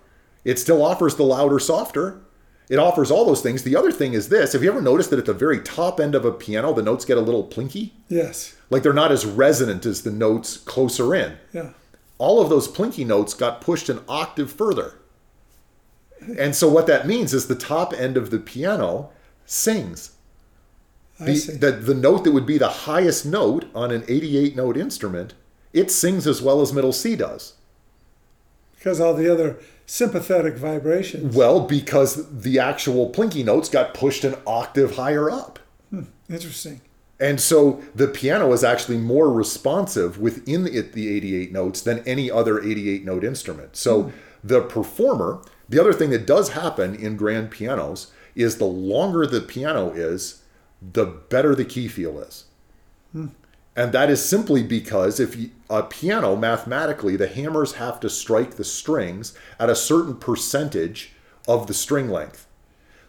It still offers the louder softer. It offers all those things. The other thing is this. Have you ever noticed that at the very top end of a piano, the notes get a little plinky? Yes. Like they're not as resonant as the notes closer in. Yeah. all of those plinky notes got pushed an octave further. And so what that means is the top end of the piano sings. I The, the, the note that would be the highest note on an 88 note instrument, it sings as well as middle C does. because all the other sympathetic vibrations. Well, because the actual plinky notes got pushed an octave higher up. Hmm, interesting. And so the piano is actually more responsive within it, the 88 notes than any other 88 note instrument. So hmm. the performer, the other thing that does happen in grand pianos is the longer the piano is, the better the key feel is. Hmm. And that is simply because if you, a piano, mathematically, the hammers have to strike the strings at a certain percentage of the string length.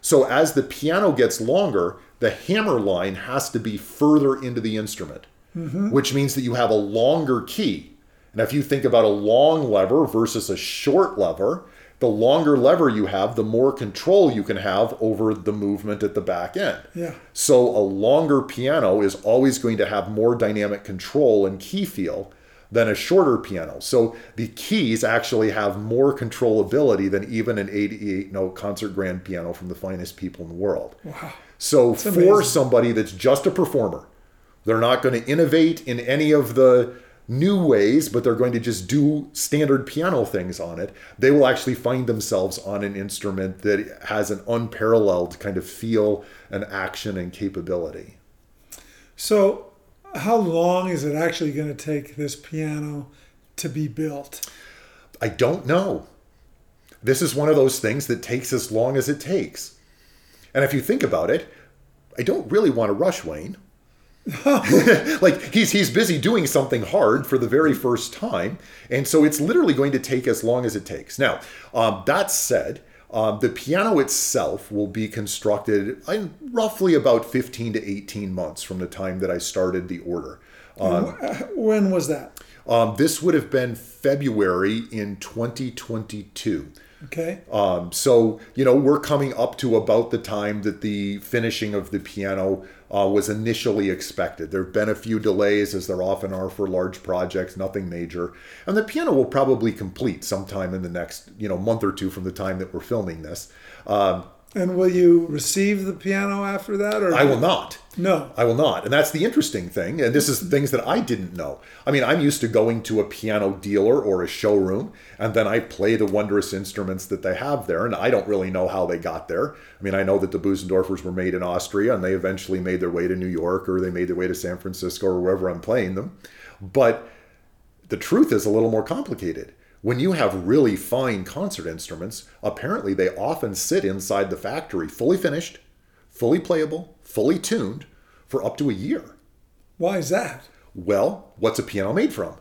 So as the piano gets longer, the hammer line has to be further into the instrument. Mm-hmm. which means that you have a longer key. And if you think about a long lever versus a short lever, the longer lever you have, the more control you can have over the movement at the back end. Yeah. So a longer piano is always going to have more dynamic control and key feel than a shorter piano. So the keys actually have more controllability than even an 88 note concert grand piano from the finest people in the world. Wow. So for amazing. somebody that's just a performer, they're not going to innovate in any of the new ways, but they're going to just do standard piano things on it. They will actually find themselves on an instrument that has an unparalleled kind of feel and action and capability. So, how long is it actually going to take this piano to be built? I don't know. This is one of those things that takes as long as it takes. And if you think about it, I don't really want to rush Wayne. <laughs> like he's he's busy doing something hard for the very first time, and so it's literally going to take as long as it takes. Now, um, that said, um, the piano itself will be constructed in roughly about 15 to 18 months from the time that I started the order. Um, When was that? um, this would have been February in 2022. Okay. Um, so, you know, we're coming up to about the time that the finishing of the piano uh, was initially expected. There have been a few delays, as there often are for large projects, nothing major. And the piano will probably complete sometime in the next, you know, month or two from the time that we're filming this. Um, And will you receive the piano after that, or I will not. No. I will not. And that's the interesting thing. And this is things that I didn't know. I mean, I'm used to going to a piano dealer or a showroom, and then I play the wondrous instruments that they have there. And I don't really know how they got there. I mean, I know that the Bösendorfers were made in Austria, and they eventually made their way to New York, or they made their way to San Francisco, or wherever I'm playing them. But the truth is a little more complicated. When you have really fine concert instruments, apparently they often sit inside the factory fully finished, fully playable, fully tuned for up to a year. Why is that? Well, what's a piano made from?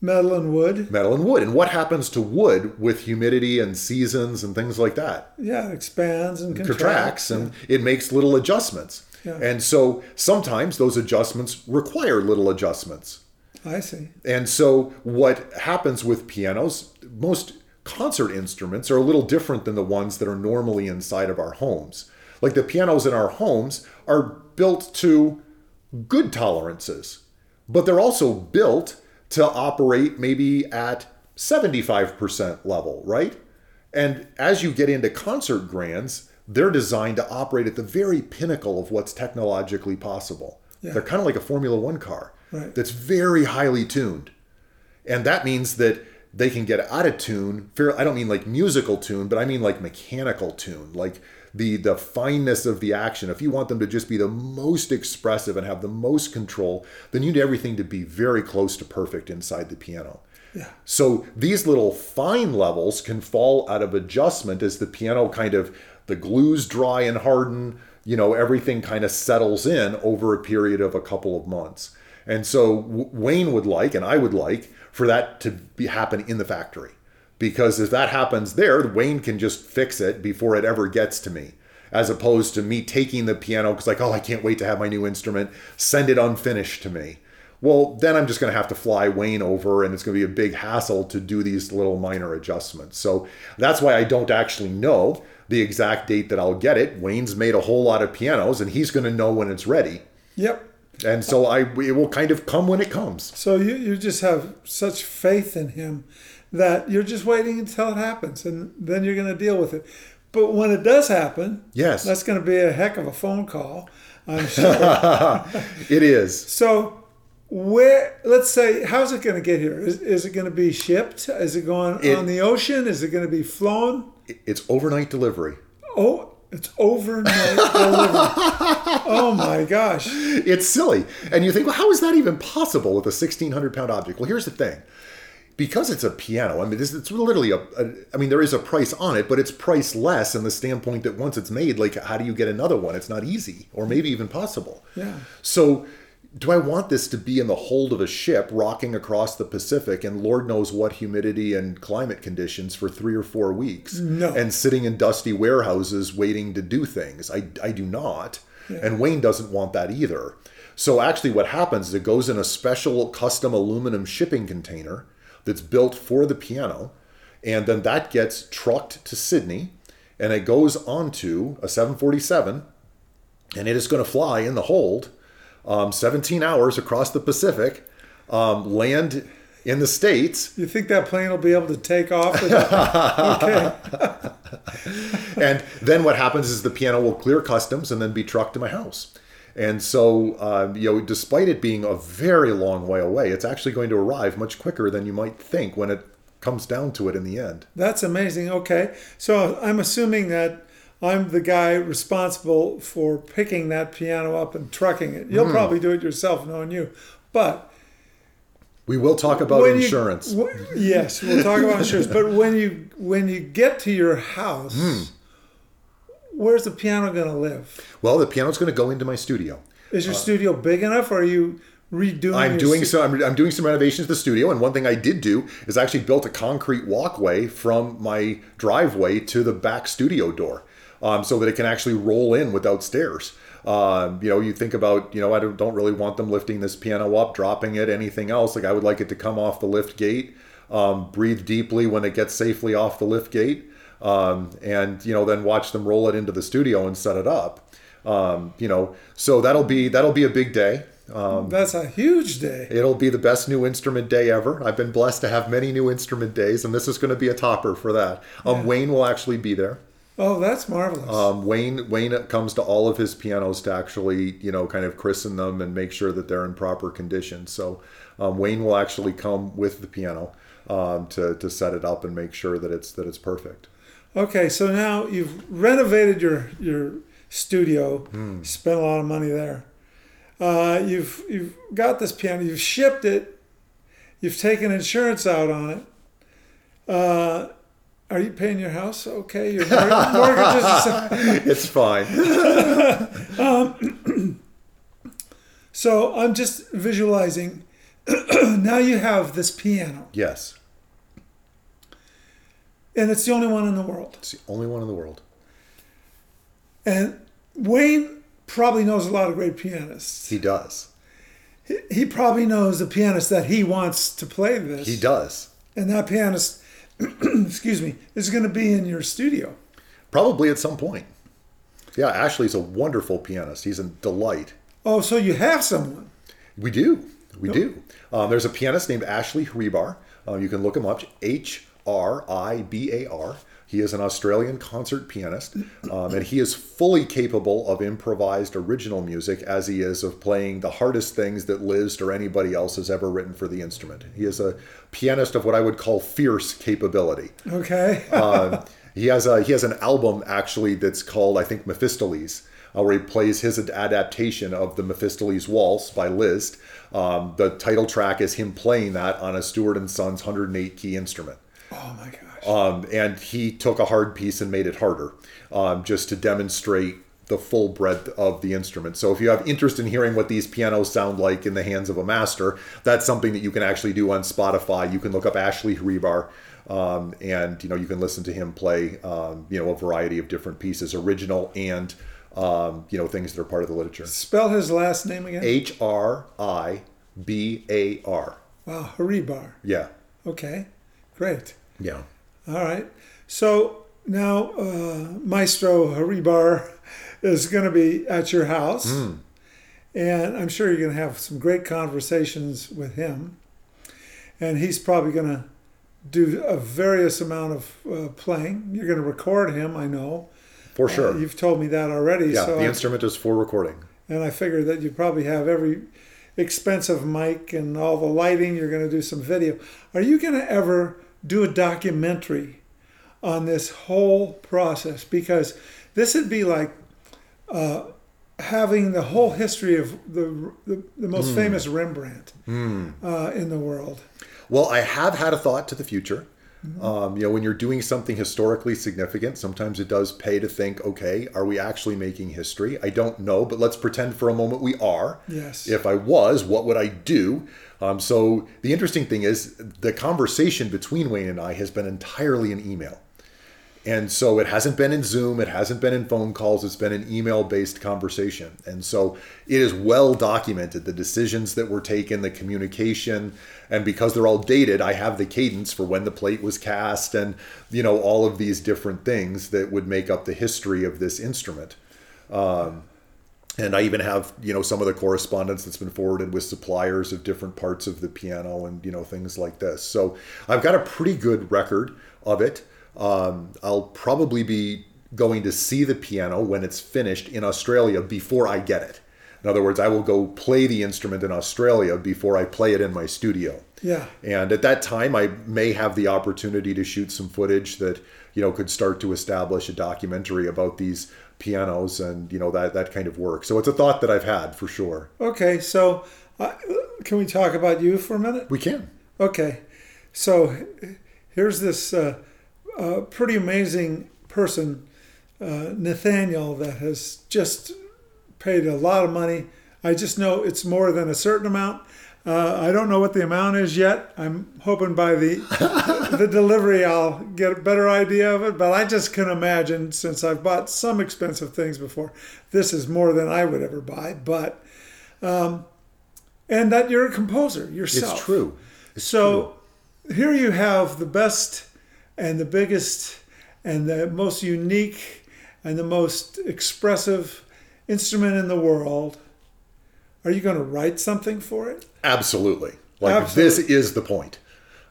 Metal and wood. Metal and wood. And what happens to wood with humidity and seasons and things like that? Yeah, it expands and contracts. contracts and it makes little adjustments. Yeah. And so sometimes those adjustments require little adjustments. I see. And so, what happens with pianos, most concert instruments are a little different than the ones that are normally inside of our homes. Like the pianos in our homes are built to good tolerances, but they're also built to operate maybe at 75% level, right? And as you get into concert grands, they're designed to operate at the very pinnacle of what's technologically possible. Yeah. They're kind of like a Formula One car Right. that's very highly tuned. And that means that they can get out of tune. Fair, I don't mean like musical tune, but I mean like mechanical tune, like the the fineness of the action. If you want them to just be the most expressive and have the most control, then you need everything to be very close to perfect inside the piano. Yeah. So these little fine levels can fall out of adjustment as the piano kind of the glues dry and harden, you know, everything kind of settles in over a period of a couple of months. And so Wayne would like and I would like for that to be happen in the factory. Because if that happens there, Wayne can just fix it before it ever gets to me. As opposed to me taking the piano because like, oh, I can't wait to have my new instrument, send it unfinished to me. Well, then I'm just going to have to fly Wayne over, and it's going to be a big hassle to do these little minor adjustments. So that's why I don't actually know the exact date that I'll get it. Wayne's made a whole lot of pianos, and he's going to know when it's ready. Yep. And so I, it will kind of come when it comes. So you, you just have such faith in him that you're just waiting until it happens and then you're going to deal with it. But when it does happen, Yes. that's going to be a heck of a phone call, I'm sure. <laughs> It is. so where let's say how's it going to get here? Is, is it going to be shipped? Is it going It- on the ocean? Is it going to be flown? It's overnight delivery. Oh, it's overnight delivery. Oh my gosh. It's silly. And you think, well, how is that even possible with a 1,600 pound object? Well, here's the thing. Because it's a piano, I mean, it's, it's literally a, a. I mean, there is a price on it, but it's priced less in the standpoint that once it's made, like, how do you get another one? It's not easy, or maybe even possible. Yeah. So, do I want this to be in the hold of a ship rocking across the Pacific and Lord knows what humidity and climate conditions for three or four weeks? No. And sitting in dusty warehouses waiting to do things? I, I do not. And Wayne doesn't want that either. So actually, what happens is it goes in a special custom aluminum shipping container that's built for the piano, and then that gets trucked to Sydney, and it goes onto a 747, and it is going to fly in the hold um, 17 hours across the Pacific, um, land in the states, You think that plane will be able to take off? <laughs> okay. <laughs> and then what happens is the piano will clear customs and then be trucked to my house. And so, um, you know, despite it being a very long way away, it's actually going to arrive much quicker than you might think when it comes down to it in the end. That's amazing. Okay. So I'm assuming that I'm the guy responsible for picking that piano up and trucking it. You'll probably do it yourself, knowing you. But We will talk about when you- insurance. yes, we'll talk about insurance. But when you when you get to your house, Hmm. where's the piano going to live? well, the piano's going to go into my studio. Is your studio big enough? Or are you redoing? Uh, I'm doing stu- some. I'm, I'm doing some renovations to the studio, and one thing I did do is I actually built a concrete walkway from my driveway to the back studio door, um, so that it can actually roll in without stairs. Um, you know, you think about, you know, I don't, don't really want them lifting this piano up, dropping it, anything else. Like I would like it to come off the lift gate, um, breathe deeply when it gets safely off the lift gate, um, and you know, then watch them roll it into the studio and set it up. Um, you know, so that'll be that'll be a big day. Um, That's a huge day. It'll be the best new instrument day ever. I've been blessed to have many new instrument days, and this is going to be a topper for that. Um, Wayne will actually be there. Oh, that's marvelous. Um, Wayne Wayne comes to all of his pianos to actually, you know, kind of christen them and make sure that they're in proper condition. So um, Wayne will actually come with the piano um, to, to set it up and make sure that it's that it's perfect. Okay, so now you've renovated your your studio, Hmm. spent a lot of money there. Uh, you've you've got this piano, you've shipped it, you've taken insurance out on it. Uh, are you paying your house? Okay, your mor- mortgage is. <laughs> It's fine. <laughs> Um, <clears throat> so I'm just visualizing. <clears throat> now you have this piano, yes, and it's the only one in the world. it's the only one in the world. And Wayne probably knows a lot of great pianists. He does. he probably knows a pianist that he wants to play this. He does. And that pianist, <clears throat> excuse me, is going to be in your studio. Probably at some point. Yeah, Ashley's a wonderful pianist. He's a delight. Oh, so you have someone. We do. We do. Um, there's a pianist named Ashley Hribar. Uh, you can look him up. H R I B A R. He is an Australian concert pianist, um, and he is fully capable of improvised original music as he is of playing the hardest things that Liszt or anybody else has ever written for the instrument. He is a pianist of what I would call fierce capability. Okay. Uh, <laughs> he has a he has an album actually that's called I think Mephistopheles, uh, where he plays his adaptation of the Mephistopheles Waltz by Liszt. Um, the title track is him playing that on a Stuart and Sons 108 key instrument. oh my gosh. Um, and he took a hard piece and made it harder, um, just to demonstrate the full breadth of the instrument. So if you have interest in hearing what these pianos sound like in the hands of a master, that's something that you can actually do on Spotify. You can look up Ashley Hribar, um, and you know you can listen to him play, um, you know, a variety of different pieces, original and um, you know things that are part of the literature. Spell his last name again. H R I B A R. Wow, Haribar. Yeah, Okay, great. yeah. All right. So now uh, Maestro Haribar is going to be at your house, and I'm sure you're going to have some great conversations with him. And he's probably going to do a various amount of uh, playing. You're going to record him, I know. For Uh, sure. you've told me that already. yeah, so the I- instrument is for recording. and I figured that you probably have every expensive mic and all the lighting. You're going to do some video. Are you going to ever do a documentary on this whole process? Because this would be like uh, having the whole history of the the, the most Hmm. famous Rembrandt uh, in the world. Well, I have had a thought to the future. Um, you know, when you're doing something historically significant, sometimes it does pay to think, okay, are we actually making history? I don't know, but let's pretend for a moment we are. Yes. If I was, what would I do? Um, so the interesting thing is the conversation between Wayne and I has been entirely an email. And so it hasn't been in Zoom, it hasn't been in phone calls, it's been an email based conversation. And so it is well documented the decisions that were taken, the communication, and because they're all dated, I have the cadence for when the plate was cast and you know all of these different things that would make up the history of this instrument. Um, and I even have you know some of the correspondence that's been forwarded with suppliers of different parts of the piano and you know things like this. So I've got a pretty good record of it. Um, I'll probably be going to see the piano when it's finished in Australia before I get it. In other words, I will go play the instrument in Australia before I play it in my studio. Yeah. And at that time, I may have the opportunity to shoot some footage that you know could start to establish a documentary about these pianos and you know that that kind of work. So it's a thought that I've had for sure. Okay, so uh, can we talk about you for a minute? We can. Okay, so here's this uh, uh, pretty amazing person, uh, Nathaniel, that has just paid a lot of money. I just know it's more than a certain amount. Uh, I don't know what the amount is yet. I'm hoping by the <laughs> the delivery I'll get a better idea of it. But I just can imagine, since I've bought some expensive things before, this is more than I would ever buy. But um, and that you're a composer yourself. It's true. It's so here you have the best and the biggest and the most unique and the most expressive instrument in the world. Are you going to write something for it? Absolutely. Like Absolutely. this is the point.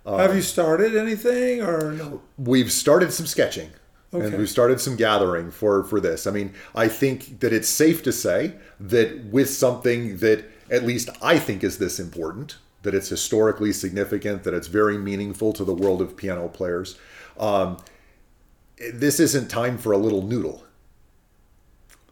have you started anything or no? We've started some sketching. Okay. And we've started some gathering for for this. I mean, I think that it's safe to say that with something that at least I think is this important, that it's historically significant, that it's very meaningful to the world of piano players. Um, this isn't time for a little noodle,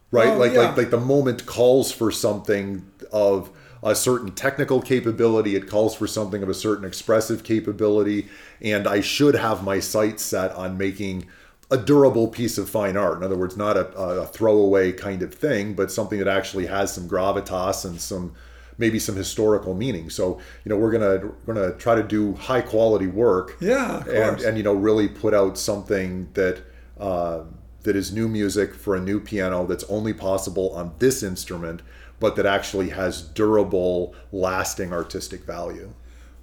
right? Oh, like yeah. like like the moment calls for something of a certain technical capability. It calls for something of a certain expressive capability, and I should have my sights set on making a durable piece of fine art. In other words, not a, a throwaway kind of thing, but something that actually has some gravitas and some maybe some historical meaning. So you know we're gonna we're gonna try to do high quality work Yeah, of and course. and you know really put out something that uh, that is new music for a new piano that's only possible on this instrument, but that actually has durable, lasting artistic value.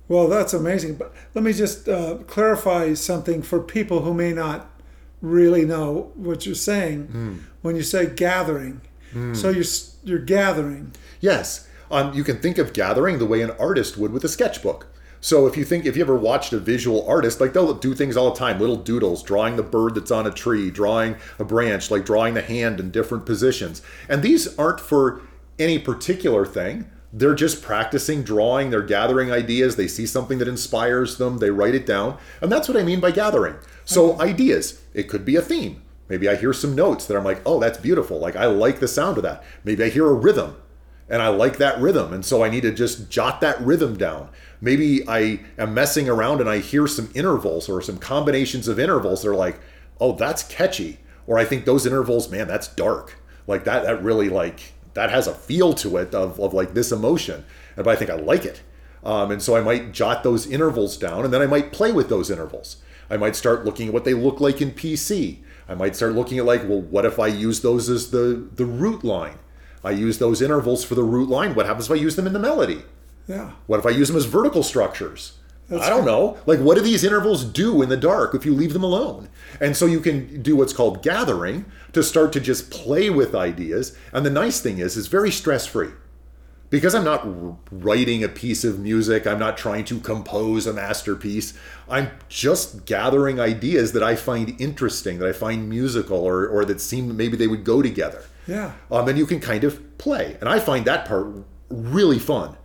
Well, that's amazing. But let me just uh, clarify something for people who may not really know what you're saying when you say gathering. So you're you're gathering. Yes, um, you can think of gathering the way an artist would with a sketchbook. So if you think if you ever watched a visual artist, like they'll do things all the time, little doodles, drawing the bird that's on a tree, drawing a branch, like drawing the hand in different positions. And these aren't for any particular thing. They're just practicing drawing, they're gathering ideas, they see something that inspires them, they write it down. And that's what I mean by gathering. So ideas, it could be a theme. Maybe I hear some notes that I'm like, "Oh, that's beautiful. Like I like the sound of that." Maybe I hear a rhythm and I like that rhythm, and so I need to just jot that rhythm down. Maybe I am messing around and I hear some intervals or some combinations of intervals that are like, oh, that's catchy. Or I think those intervals, man, that's dark. Like that, that really like that has a feel to it of, of like this emotion. And but I think I like it. Um, and so I might jot those intervals down and then I might play with those intervals. I might start looking at what they look like in PC. I might start looking at like, well, what if I use those as the the root line? I use those intervals for the root line. What happens if I use them in the melody? Yeah. What if I use them as vertical structures? That's I don't good. know. Like, what do these intervals do in the dark if you leave them alone? And so you can do what's called gathering to start to just play with ideas. And the nice thing is, it's very stress free. Because I'm not writing a piece of music, I'm not trying to compose a masterpiece. I'm just gathering ideas that I find interesting, that I find musical, or, or that seem maybe they would go together Yeah. um, and you can kind of play. And I find that part really fun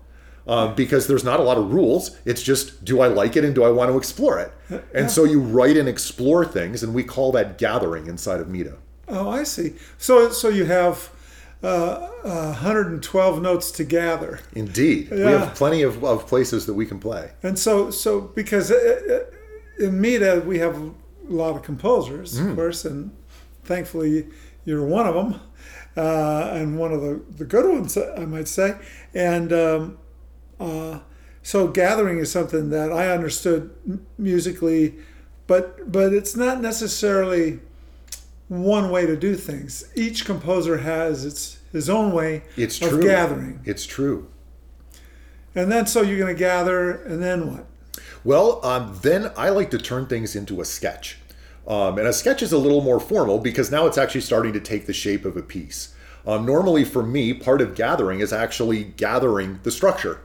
um, because there's not a lot of rules. It's just, do I like it and do I want to explore it? <laughs> And so you write and explore things, and we call that gathering inside of Meta. Oh, I see. So so you have uh, uh, 112 notes to gather. Indeed, we have plenty of, of places that we can play. And so, so because uh, uh, in Meta we have a lot of composers, Mm. of course, and thankfully you're one of them, uh, and one of the, the good ones, I might say. And um, uh, so, gathering is something that I understood m- musically but but it's not necessarily one way to do things. Each composer has its his own way It's of true. gathering. It's true. And then so you're going to gather, and then what? Well, um, then I like to turn things into a sketch. Um, and a sketch is a little more formal because now it's actually starting to take the shape of a piece. Um, normally, for me, part of gathering is actually gathering the structure.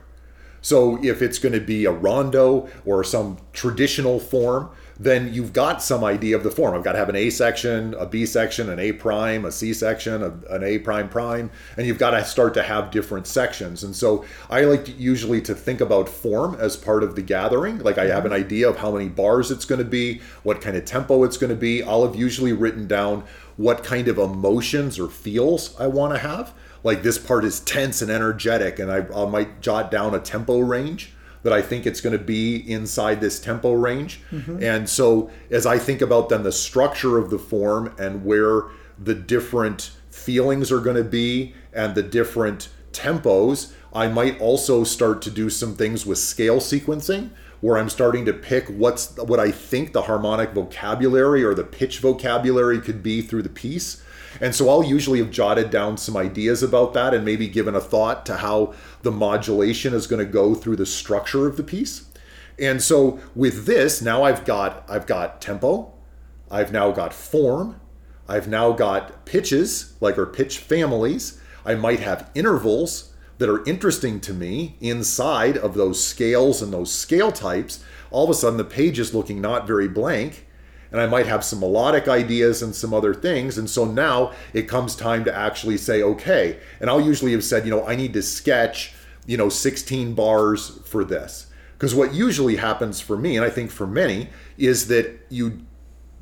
So if it's going to be a rondo or some traditional form, then you've got some idea of the form. I've got to have an A section, a B section, an A prime, a C section, a, an A prime prime, and you've got to start to have different sections. And so I like to usually to think about form as part of the gathering. Like I have an mm-hmm. idea of how many bars it's going to be, what kind of tempo it's going to be. I'll have usually written down what kind of emotions or feels I want to have like this part is tense and energetic and I, I might jot down a tempo range that i think it's going to be inside this tempo range. Mm-hmm. And so as i think about then the structure of the form and where the different feelings are going to be and the different tempos i might also start to do some things with scale sequencing where i'm starting to pick what's what i think the harmonic vocabulary or the pitch vocabulary could be through the piece and so I'll usually have jotted down some ideas about that and maybe given a thought to how the modulation is going to go through the structure of the piece. And so with this, now I've got I've got tempo, I've now got form, I've now got pitches, like or pitch families. I might have intervals that are interesting to me inside of those scales and those scale types. All of a sudden the page is looking not very blank and I might have some melodic ideas and some other things. And so now it comes time to actually say, okay. And I'll usually have said, you know, I need to sketch, you know, 16 bars for this. Because what usually happens for me, and I think for many, is that you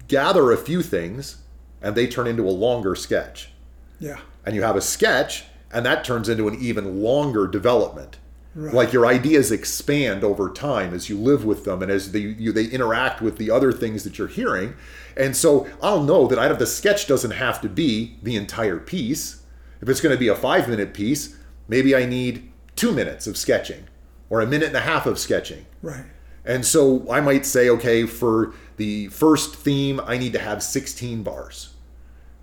gather a few things and they turn into a longer sketch. Yeah. And you have a sketch and that turns into an even longer development. Right. Like your ideas expand over time as you live with them and as they you, they interact with the other things that you're hearing. And so I'll know that I have the sketch doesn't have to be the entire piece. If it's going to be a five minute piece, maybe I need two minutes of sketching or a minute and a half of sketching. Right. And so I might say, okay, for the first theme, I need to have 16 bars.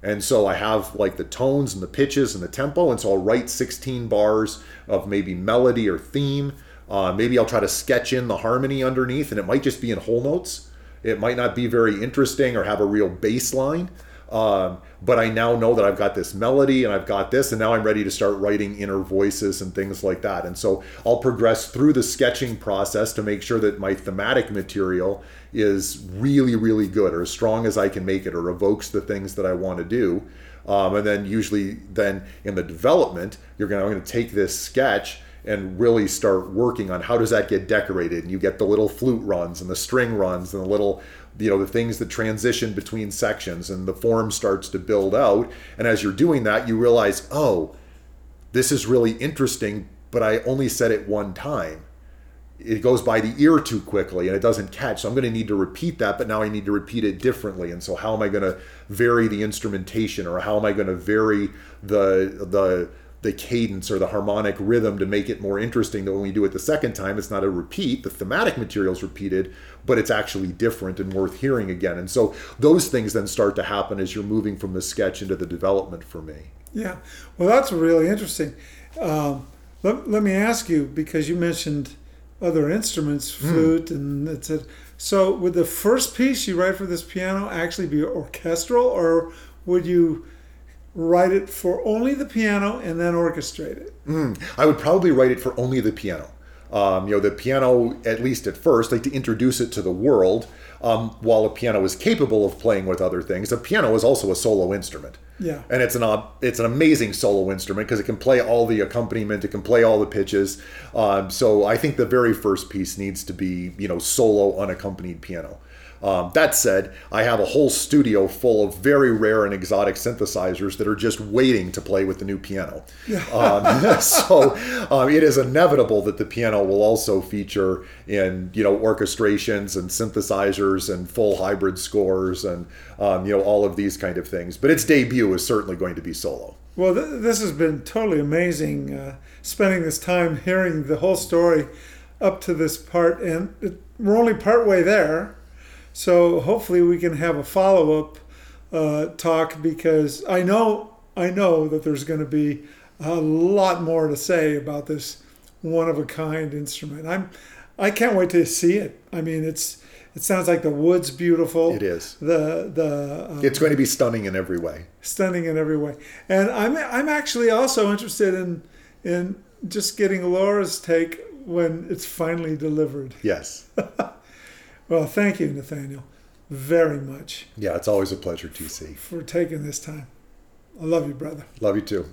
And so I have like the tones and the pitches and the tempo. And so I'll write 16 bars of maybe melody or theme. Uh, maybe I'll try to sketch in the harmony underneath, and it might just be in whole notes. It might not be very interesting or have a real bass line. Um, but I now know that I've got this melody and I've got this, and now I'm ready to start writing inner voices and things like that. And so I'll progress through the sketching process to make sure that my thematic material is really, really good or as strong as I can make it or evokes the things that I want to do. Um, and then usually, then in the development, you're going to, I'm going to take this sketch and really start working on how does that get decorated? And you get the little flute runs and the string runs and the little you know the things that transition between sections and the form starts to build out. And as you're doing that you realize oh this is really interesting but i only said it one time it goes by the ear too quickly and it doesn't catch. So i'm going to need to repeat that but now i need to repeat it differently. And so how am i going to vary the instrumentation or how am i going to vary the the the cadence or the harmonic rhythm to make it more interesting that when we do it the second time? It's not a repeat the thematic material is repeated but it's actually different and worth hearing again. And so those things then start to happen as you're moving from the sketch into the development for me. Yeah. Well, that's really interesting. Um, let, let me ask you because you mentioned other instruments, flute, and that's it. So, would the first piece you write for this piano actually be orchestral, or would you write it for only the piano and then orchestrate it? I would probably write it for only the piano. Um, you know, the piano, at least at first, like to introduce it to the world. Um, while a piano is capable of playing with other things, a piano is also a solo instrument. Yeah. and it's an uh, it's an amazing solo instrument because it can play all the accompaniment, it can play all the pitches. Um, so I think the very first piece needs to be you know solo unaccompanied piano. Um, that said, I have a whole studio full of very rare and exotic synthesizers that are just waiting to play with the new piano. Um, <laughs> so um, it is inevitable that the piano will also feature in you know orchestrations and synthesizers and full hybrid scores and um, you know all of these kind of things. But its debut is certainly going to be solo. Well, th- this has been totally amazing. Uh, spending this time hearing the whole story up to this part, and it, we're only part way there. So hopefully we can have a follow up uh, talk because I know I know that there's going to be a lot more to say about this one of a kind instrument. I'm I can't wait to see it. I mean, it's it sounds like the wood's beautiful. It is. The the um, It's going to be stunning in every way. stunning in every way. And I'm I'm actually also interested in in just getting Laura's take when it's finally delivered. Yes. <laughs> Well, thank you, Nathaniel, very much Yeah, it's always a pleasure, TC. for taking this time. I love you, brother. Love you too.